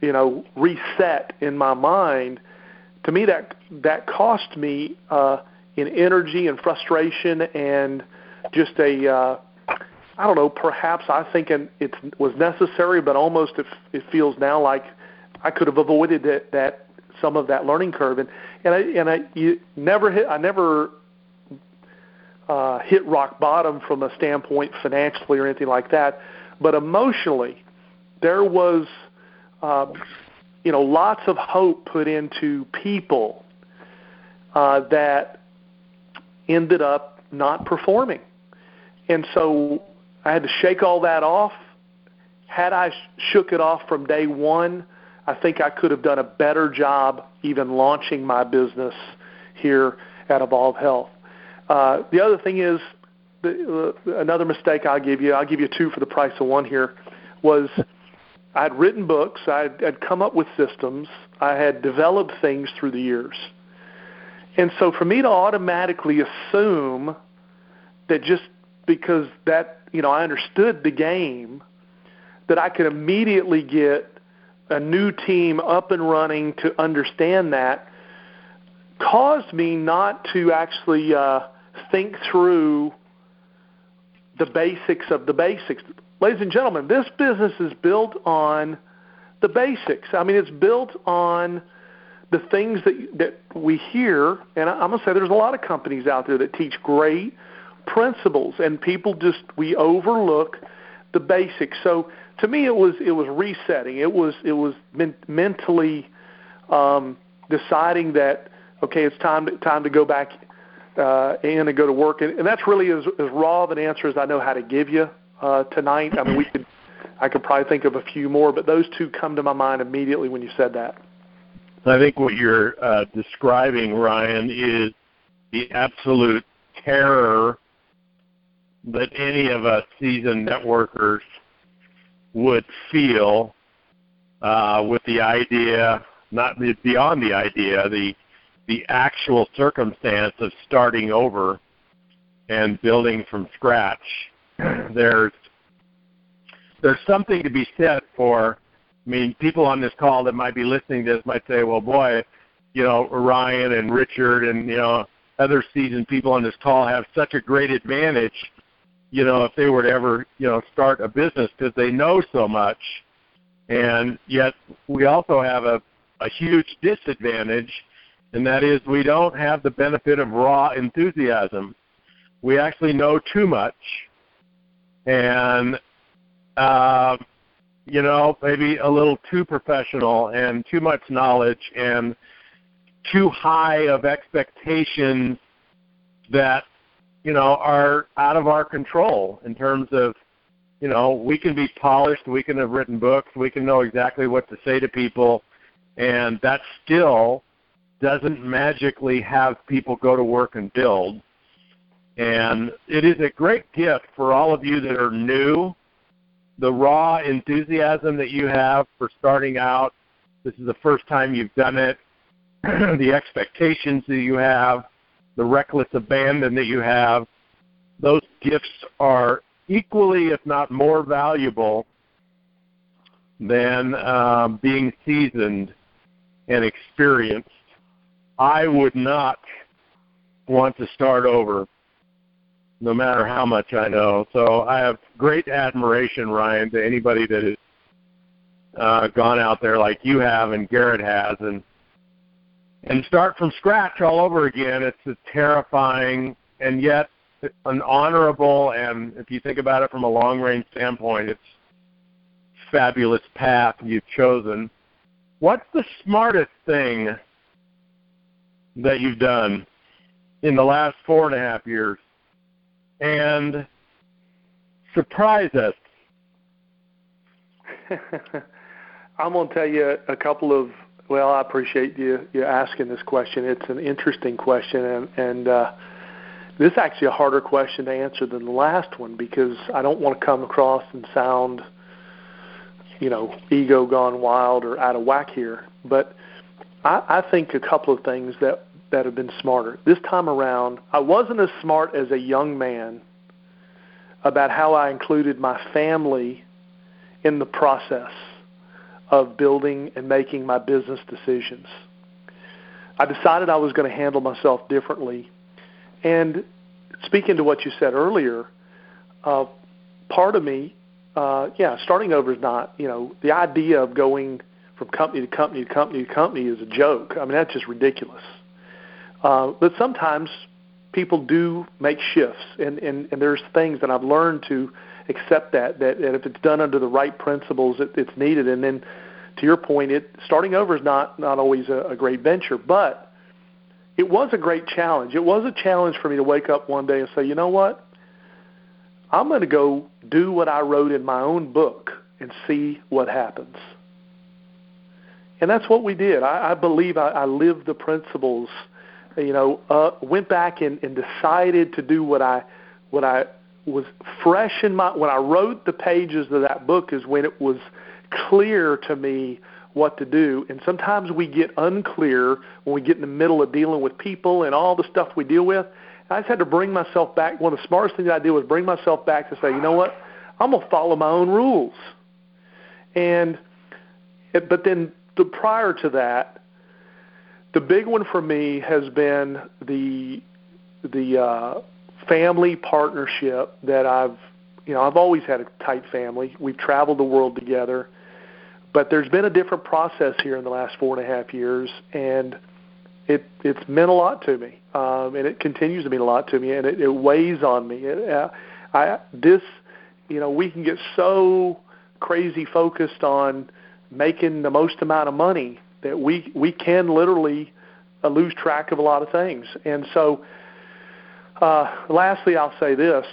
Speaker 3: you know reset in my mind to me that that cost me uh in energy and frustration and just a uh I don't know, perhaps I think it was necessary, but almost it, it feels now like I could have avoided that, that some of that learning curve. And and I and I you never hit I never uh, hit rock bottom from a standpoint financially or anything like that, but emotionally, there was uh, you know lots of hope put into people uh, that ended up not performing. And so I had to shake all that off. Had I shook it off from day one, I think I could have done a better job even launching my business here at Evolv Health. Uh, the other thing is, the, uh, another mistake I'll give you, I'll give you two for the price of one here, was I'd written books, I'd, come up with systems, I had developed things through the years. And so for me to automatically assume that just because that, you know, I understood the game, that I could immediately get a new team up and running to understand that caused me not to actually uh, think through the basics of the basics. Ladies and gentlemen, this business is built on the basics. I mean, it's built on the things that that we hear, and I'm gonna say there's a lot of companies out there that teach great principles, and people just we overlook the basics. So to me, it was it was resetting. It was it was men- mentally um, deciding that okay, it's time to, time to go back uh, and go to work, and, and that's really as, as raw of an answer as I know how to give you uh, tonight. I mean, we could I could probably think of a few more, but those two come to my mind immediately when you said that.
Speaker 2: I think what you're uh, describing, Ryan, is the absolute terror that any of us seasoned networkers would feel uh, with the idea, not beyond the idea, the the actual circumstance of starting over and building from scratch. [clears throat] There's there's something to be said for I mean, people on this call that might be listening to this might say, "Well, boy, you know, Ryan and Richard and you know other seasoned people on this call have such a great advantage, you know, if they were to ever you know start a business because they know so much." And yet, we also have a a huge disadvantage, and that is we don't have the benefit of raw enthusiasm. We actually know too much, and uh, you know, maybe a little too professional and too much knowledge and too high of expectations that, you know, are out of our control in terms of, you know, we can be polished, we can have written books, we can know exactly what to say to people, and that still doesn't magically have people go to work and build. And it is a great gift for all of you that are new the raw enthusiasm that you have for starting out. This is the first time you've done it. [clears throat] the expectations that you have, the reckless abandon that you have, those gifts are equally, if not more valuable than um, being seasoned and experienced. I would not want to start over no matter how much I know. So I have great admiration, Ryan, to anybody that has uh, gone out there like you have and Garrett has, and and start from scratch all over again. It's a terrifying and yet an honorable, and if you think about it from a long range standpoint, it's fabulous path you've chosen. What's the smartest thing that you've done in the last four and a half years? and surprise us? [laughs]
Speaker 3: I'm going to tell you a couple of. Well, I appreciate you you asking this question. It's an interesting question, and and uh, this is actually a harder question to answer than the last one because I don't want to come across and sound, you know, ego gone wild or out of whack here. But I, I think a couple of things that that have been smarter. This time around, I wasn't as smart as a young man about how I included my family in the process of building and making my business decisions. I decided I was going to handle myself differently. And speaking to what you said earlier, uh, part of me, uh, yeah, starting over is not, you know, the idea of going from company to company to company to company is a joke. I mean, that's just ridiculous. Uh, but sometimes people do make shifts, and, and, and there's things that I've learned to accept that, that, that if it's done under the right principles, it, it's needed. And then, to your point, it starting over is not not always a, a great venture, but it was a great challenge. It was a challenge for me to wake up one day and say, you know what, I'm going to go do what I wrote in my own book and see what happens. and that's what we did. I, I believe I, I lived the principles. You know, uh, went back and, and decided to do what I what I was fresh in my when I wrote the pages of that book is when it was clear to me what to do. And sometimes we get unclear when we get in the middle of dealing with people and all the stuff we deal with. I just had to bring myself back. One of the smartest things I did was bring myself back to say, you know what? I'm gonna follow my own rules. And but then the prior to that, the big one for me has been the the uh, family partnership that I've you know I've always had a tight family. We've traveled the world together, but there's been a different process here in the last four and a half years, and it it's meant a lot to me, um, and it continues to mean a lot to me, and it, it weighs on me. It, uh, I this you know we can get so crazy focused on making the most amount of money that we we can literally uh, lose track of a lot of things. And so, uh, lastly, I'll say this: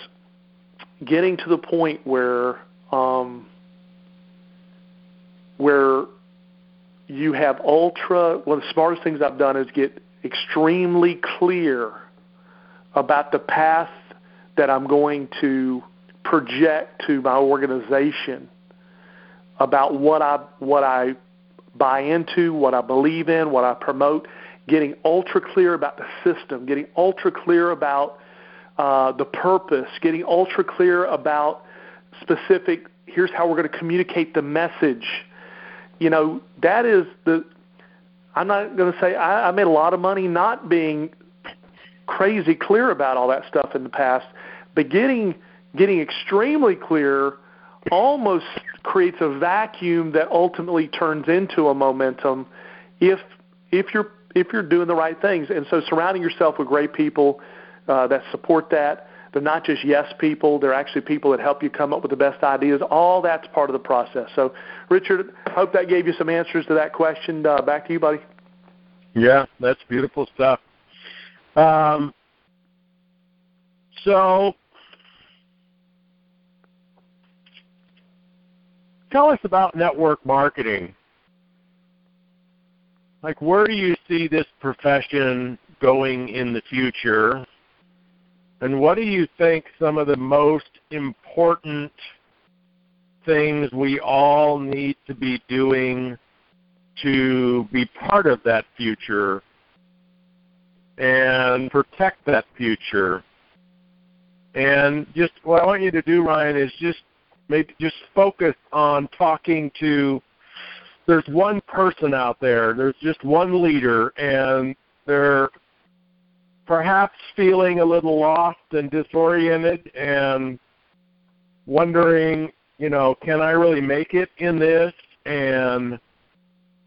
Speaker 3: getting to the point where um, where you have ultra. One of the smartest things I've done is get extremely clear about the path that I'm going to project to my organization about what I what I buy into, what I believe in, what I promote, getting ultra clear about the system, getting ultra clear about uh, the purpose, getting ultra clear about specific. Here's how we're going to communicate the message. You know that is the. I'm not going to say I, I made a lot of money not being crazy clear about all that stuff in the past, but getting getting extremely clear almost creates a vacuum that ultimately turns into a momentum if if you're if you're doing the right things. And so surrounding yourself with great people uh, that support that. They're not just yes people. They're actually people that help you come up with the best ideas. All that's part of the process. So, Richard, hope that gave you some answers to that question. Uh, back to you, buddy.
Speaker 2: Yeah, that's beautiful stuff. Um, so tell us about network marketing. Like, where do you see this profession going in the future? And what do you think some of the most important things we all need to be doing to be part of that future and protect that future? And just what I want you to do, Ryan, is just maybe just focus on talking to there's one person out there, there's just one leader and they're perhaps feeling a little lost and disoriented and wondering, you know, can I really make it in this? And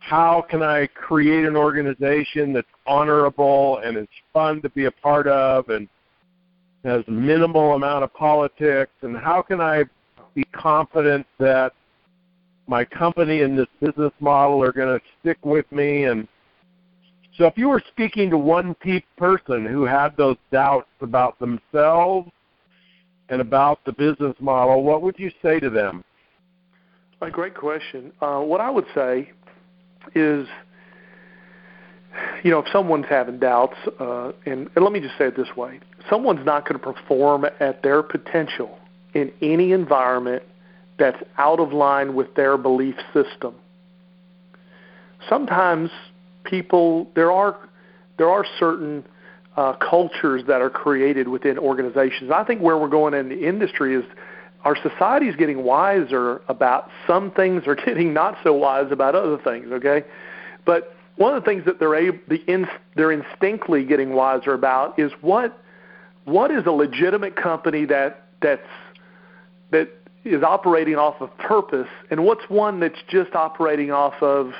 Speaker 2: how can I create an organization that's honorable and is fun to be a part of and has minimal amount of politics? And how can I be confident that my company and this business model are going to stick with me and so if you were speaking to one person who had those doubts about themselves and about the business model, what would you say to them?
Speaker 3: A great question. Uh, what I would say is, you know, if someone's having doubts, uh, and, and let me just say it this way: someone's not going to perform at their potential in any environment that's out of line with their belief system. Sometimes people there are there are certain uh, cultures that are created within organizations. I think where we're going in the industry is our society is getting wiser about some things, are [laughs] getting not so wise about other things. Okay, but one of the things that they're able, the in, they're instinctively getting wiser about is what what is a legitimate company that that's that is operating off of purpose and what's one that's just operating off of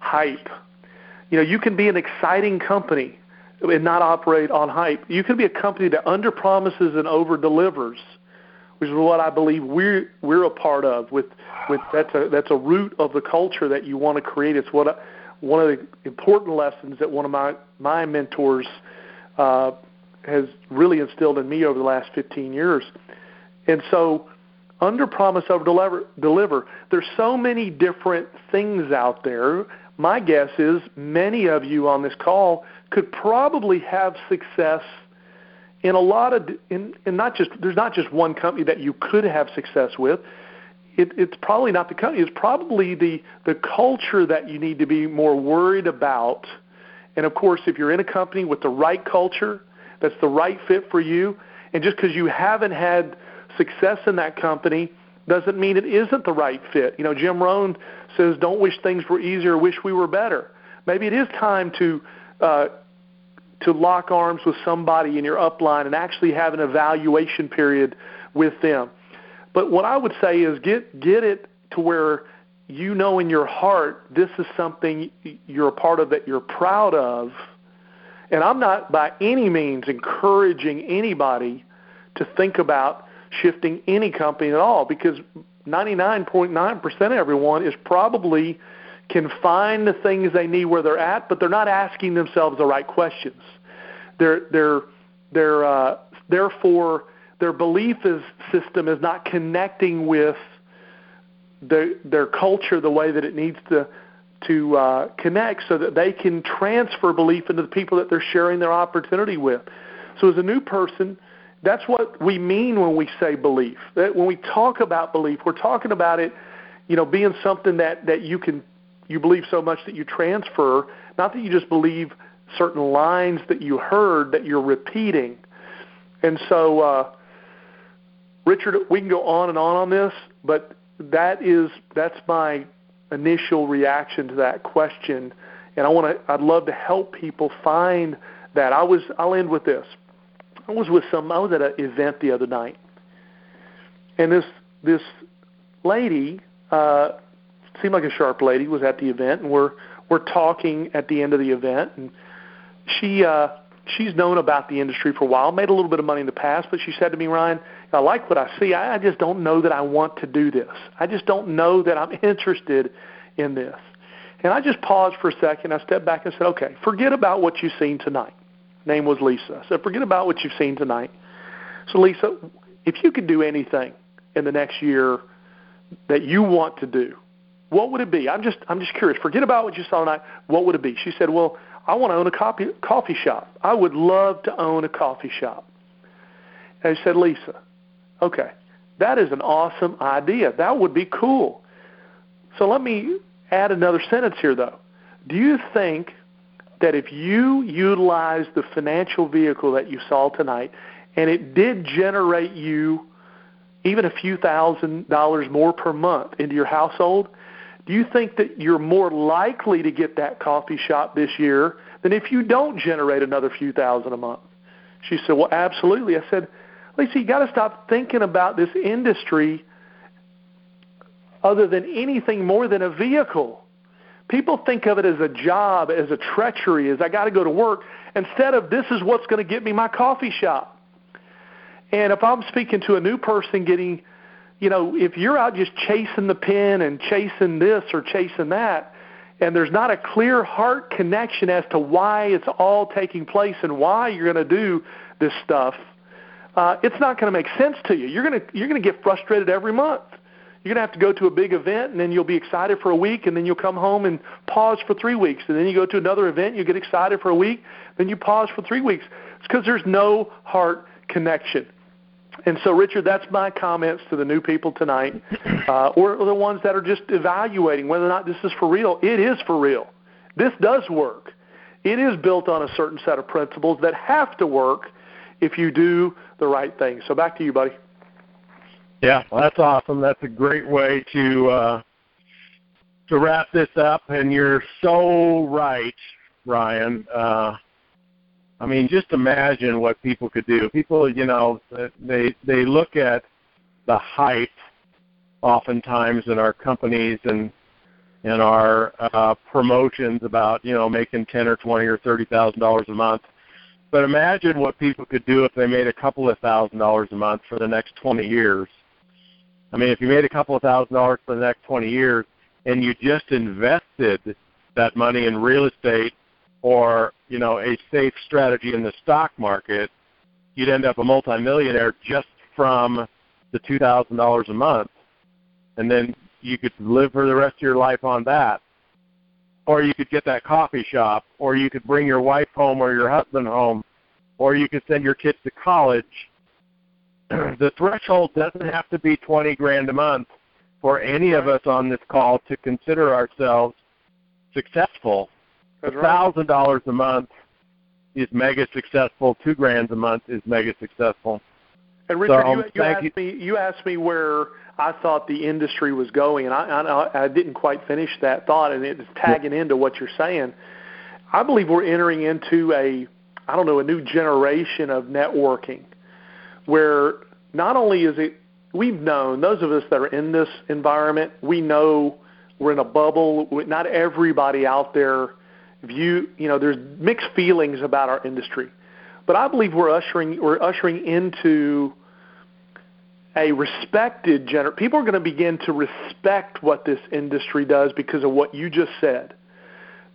Speaker 3: hype. You know, you can be an exciting company and not operate on hype. You can be a company that under promises and over delivers, which is what I believe we're we're a part of. With with that's a that's a root of the culture that you want to create. It's what one of the important lessons that one of my my mentors uh, has really instilled in me over the last 15 years. And so under promise over deliver deliver there's so many different things out there. My guess is many of you on this call could probably have success in a lot of in, in not just there's not just one company that you could have success with. It, it's probably not the company it's probably the the culture that you need to be more worried about. And of course if you're in a company with the right culture that's the right fit for you and just because you haven't had success in that company doesn't mean it isn't the right fit you know jim rohn says don't wish things were easier wish we were better maybe it is time to uh, to lock arms with somebody in your upline and actually have an evaluation period with them. But what I would say is get get it to where you know in your heart this is something you're a part of that you're proud of. And I'm not by any means encouraging anybody to think about shifting any company at all because 99.9% of everyone is probably can find the things they need where they're at, but they're not asking themselves the right questions. They're they're they're uh, therefore their belief is, system is not connecting with the, their culture the way that it needs to to uh, connect, so that they can transfer belief into the people that they're sharing their opportunity with. So as a new person, that's what we mean when we say belief. That when we talk about belief, we're talking about it, you know, being something that that you can you believe so much that you transfer, not that you just believe certain lines that you heard that you're repeating. And so, uh, Richard, we can go on and on on this, but that is that's my initial reaction to that question, and I want to. I'd love to help people find that. I was. I'll end with this. I was with some. I was at an event the other night, and this this lady uh, seemed like a sharp lady was at the event, and we're we're talking at the end of the event, and she uh, she's known about the industry for a while, made a little bit of money in the past, but she said to me, Ryan, I like what I see. I, I just don't know that I want to do this. I just don't know that I'm [laughs] interested in this. And I just paused for a second. I stepped back and said, okay, forget about what you've seen tonight. Name was Lisa. Said, forget about what you've seen tonight. So, Lisa, if you could do anything in the next year that you want to do, what would it be? I'm just I'm just curious. Forget about what you saw tonight. What would it be? She said, Well, I want to own a coffee coffee shop. I would love to own a coffee shop. And I said, Lisa, okay, that is an awesome idea. That would be cool. So let me add another sentence here, though. Do you think that if you utilize the financial vehicle that you saw tonight and it did generate you even a few thousand dollars more per month into your household, do you think that you're more likely to get that coffee shop this year than if you don't generate another few thousand a month? She said, Well, absolutely. I said, Lisa, you got to stop thinking about this industry other than anything more than a vehicle. People think of it as a job, as a treachery, as I got to go to work, instead of this is what's going to get me my coffee shop. And if I'm speaking to a new person getting you know, if you're out just chasing the pin and chasing this or chasing that, and there's not a clear heart connection as to why it's all taking place and why you're going to do this stuff, uh, it's not going to make sense to you. You're going to you're going to get frustrated every month. You're going to have to go to a big event, and then you'll be excited for a week, and then you'll come home and pause for three weeks, and then you go to another event, you get excited for a week, then you pause for three weeks. It's because there's no heart connection. And so, Richard, that's my comments to the new people tonight, uh, or the ones that are just evaluating whether or not this is for real. It is for real. This does work. It is built on a certain set of principles that have to work if you do the right thing. So, back to you, buddy.
Speaker 2: Yeah, well, that's awesome. That's a great way to uh, to wrap this up. And you're so right, Ryan. Uh, I mean, just imagine what people could do. People, you know, they they look at the hype oftentimes in our companies and in our uh, promotions about you know making ten or twenty or thirty thousand dollars a month. But imagine what people could do if they made a couple of thousand dollars a month for the next twenty years. I mean, if you made a couple of thousand dollars for the next twenty years and you just invested that money in real estate or you know a safe strategy in the stock market, you'd end up a multimillionaire just from the two thousand dollars a month, and then you could live for the rest of your life on that. or you could get that coffee shop, or you could bring your wife home or your husband home, or you could send your kids to college. [clears throat] the threshold doesn't have to be 20 grand a month for any of us on this call to consider ourselves successful. A thousand dollars a month is mega successful. Two grand a month is mega successful.
Speaker 3: And Richard, so, you, you asked you. me you asked me where I thought the industry was going, and I, I, I didn't quite finish that thought, and it's tagging into what you're saying. I believe we're entering into a I don't know a new generation of networking, where not only is it we've known those of us that are in this environment, we know we're in a bubble. Not everybody out there view you know there's mixed feelings about our industry, but I believe we're ushering we're ushering into a respected gener people are going to begin to respect what this industry does because of what you just said.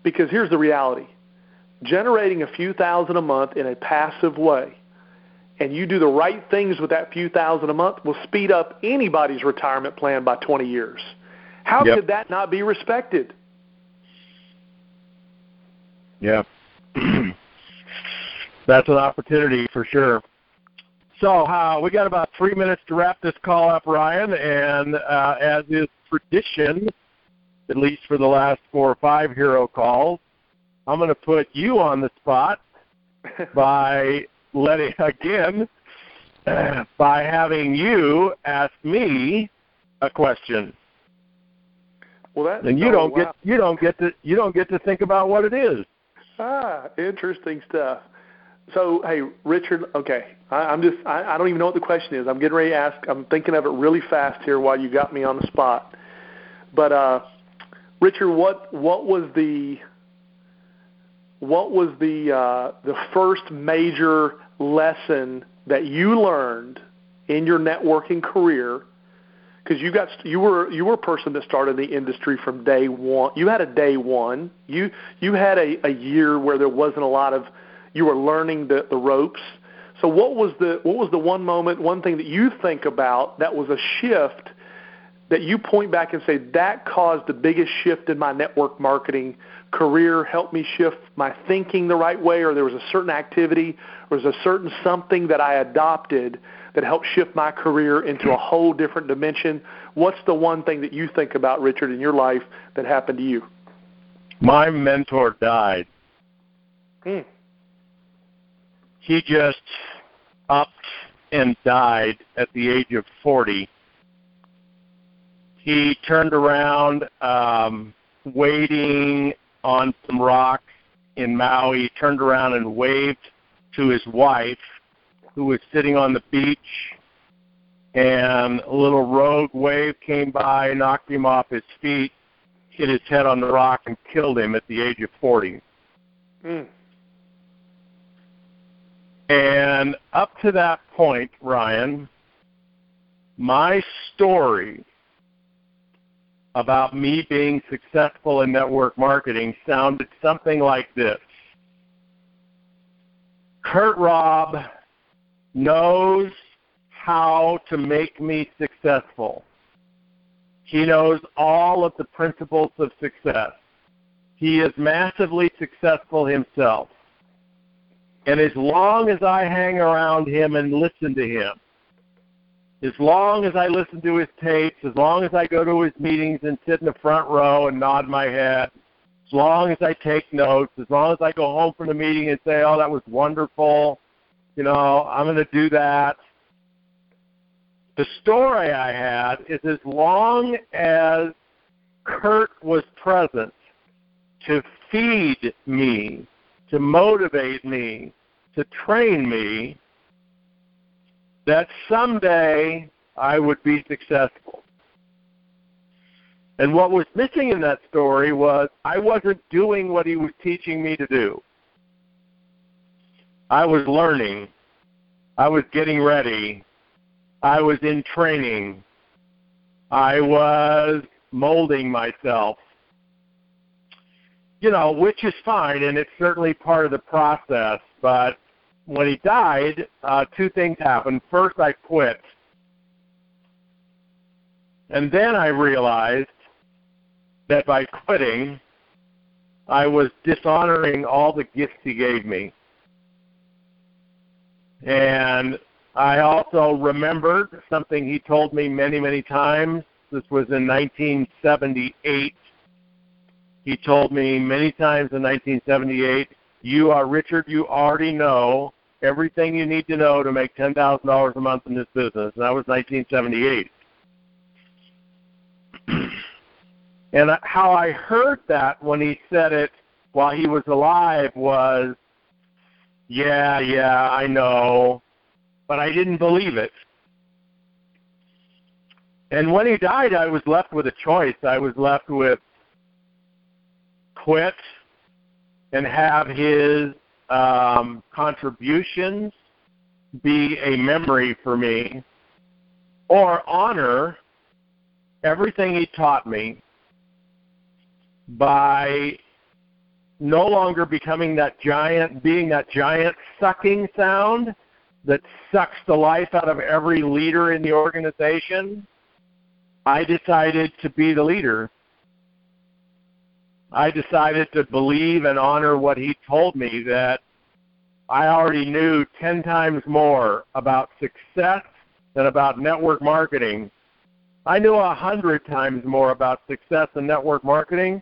Speaker 3: Because here's the reality. Generating a few thousand a month in a passive way and you do the right things with that few thousand a month will speed up anybody's retirement plan by 20 years. How yep. could that not be respected?
Speaker 2: Yeah. [clears throat] That's an opportunity for sure. So uh, we got about three minutes to wrap this call up, Ryan. And uh, as is tradition, at least for the last four or five hero calls, I'm going to put you on the spot [laughs] by letting again [clears throat] by having you ask me a question.
Speaker 3: Well, that
Speaker 2: and you
Speaker 3: oh,
Speaker 2: don't
Speaker 3: wow.
Speaker 2: get you don't get to you don't get to think about what it is.
Speaker 3: Ah, interesting stuff. So, hey, Richard. Okay, I, I'm just I, I don't even know what the question is. I'm getting ready to ask. I'm thinking of it really fast here while you got me on the spot. But uh, Richard, what what was the what was the uh, the first major lesson that you learned in your networking career because you got you were you were a person that started the industry from day one. You had a day one. You you had a, a year where there wasn't a lot of you were learning the, the ropes. So what was the what was the one moment, one thing that you think about that was a shift that you point back and say that caused the biggest shift in my network marketing career, helped me shift my thinking the right way, or there was a certain activity, or was a certain something that I adopted that helped shift my career into a whole different dimension. What's the one thing that you think about, Richard, in your life that happened to you?
Speaker 2: My mentor died.
Speaker 3: Hmm.
Speaker 2: He just upped and died at the age of 40 he turned around um, waiting on some rocks in Maui, turned around and waved to his wife, who was sitting on the beach, and a little rogue wave came by, knocked him off his feet, hit his head on the rock, and killed him at the age of 40.
Speaker 3: Mm.
Speaker 2: And up to that point, Ryan, my story about me being successful in network marketing sounded something like this Kurt Robb knows how to make me successful. He knows all of the principles of success. He is massively successful himself. And as long as I hang around him and listen to him, as long as I listen to his tapes, as long as I go to his meetings and sit in the front row and nod my head, as long as I take notes, as long as I go home from the meeting and say, "Oh, that was wonderful," you know, I'm going to do that. The story I had is as long as Kurt was present to feed me, to motivate me, to train me, that someday I would be successful. And what was missing in that story was I wasn't doing what he was teaching me to do. I was learning. I was getting ready. I was in training. I was molding myself. You know, which is fine, and it's certainly part of the process, but when he died, uh, two things happened. First, I quit. And then I realized that by quitting, I was dishonoring all the gifts he gave me. And I also remembered something he told me many, many times. This was in 1978. He told me many times in 1978, you are Richard, you already know everything you need to know to make $10,000 a month in this business. And that was 1978. [clears throat] and how I heard that when he said it while he was alive was, yeah, yeah, I know, but I didn't believe it. And when he died, I was left with a choice. I was left with quit and have his um, contributions be a memory for me, or honor everything he taught me by no longer becoming that giant, being that giant sucking sound that sucks the life out of every leader in the organization, I decided to be the leader. I decided to believe and honor what he told me that I already knew 10 times more about success than about network marketing. I knew a hundred times more about success in network marketing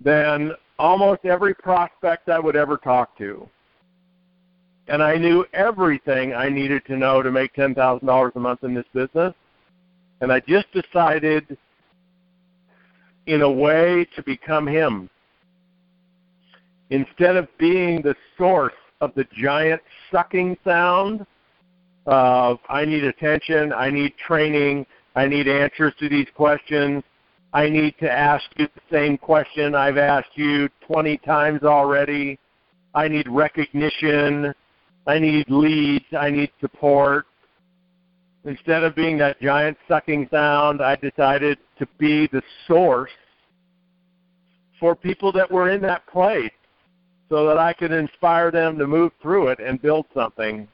Speaker 2: than almost every prospect I would ever talk to. And I knew everything I needed to know to make $10,000 a month in this business. And I just decided, in a way, to become him. Instead of being the source of the giant sucking sound of, I need attention, I need training, I need answers to these questions, I need to ask you the same question I've asked you 20 times already. I need recognition. I need leads. I need support. Instead of being that giant sucking sound, I decided to be the source for people that were in that place so that I could inspire them to move through it and build something.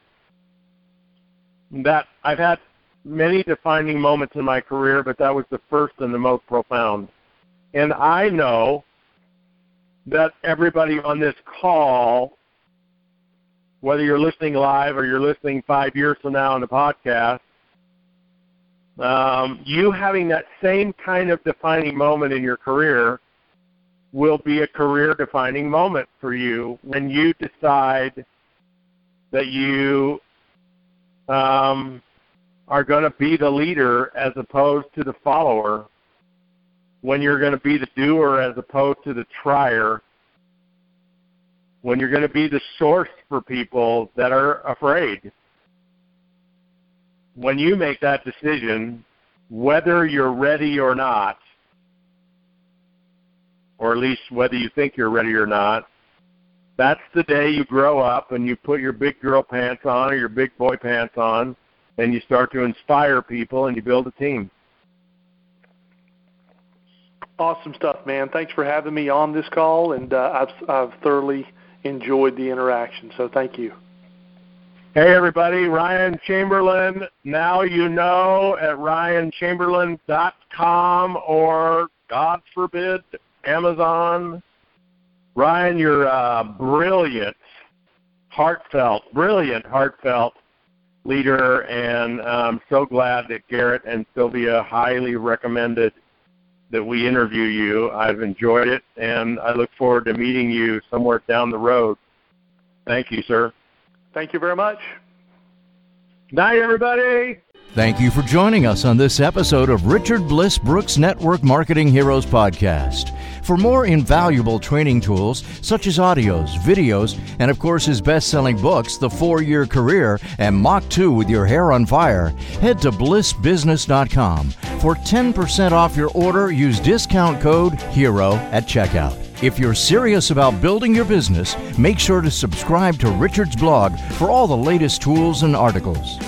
Speaker 2: That I've had many defining moments in my career, but that was the first and the most profound. And I know that everybody on this call, whether you're listening live or you're listening five years from now on the podcast, um, you having that same kind of defining moment in your career will be a career defining moment for you when you decide that you um, are going to be the leader as opposed to the follower, when you're going to be the doer as opposed to the trier, when you're going to be the source for people that are afraid. When you make that decision, whether you're ready or not, or at least whether you think you're ready or not, that's the day you grow up and you put your big girl pants on or your big boy pants on and you start to inspire people and you build a team.
Speaker 3: Awesome stuff, man. Thanks for having me on this call, and uh, I've, I've thoroughly enjoyed the interaction. So thank you.
Speaker 2: Hey, everybody. Ryan Chamberlin. Now you know at ryanchamberlin.com or, God forbid, Amazon. Ryan, you're uh, brilliant, heartfelt, brilliant, heartfelt leader, and I'm so glad that Garrett and Sylvia highly recommended that we interview you. I've enjoyed it, and I look forward to meeting you somewhere down the road. Thank you, sir.
Speaker 3: Thank you very much.
Speaker 2: Night, everybody.
Speaker 1: Thank you for joining us on this episode of Richard Bliss Brooks Network Marketing Heroes Podcast. For more invaluable training tools, such as audios, videos, and of course his best selling books, The Four Year Career and Mach 2 with Your Hair on Fire, head to blissbusiness.com. For 10% off your order, use discount code HERO at checkout. If you're serious about building your business, make sure to subscribe to Richard's blog for all the latest tools and articles.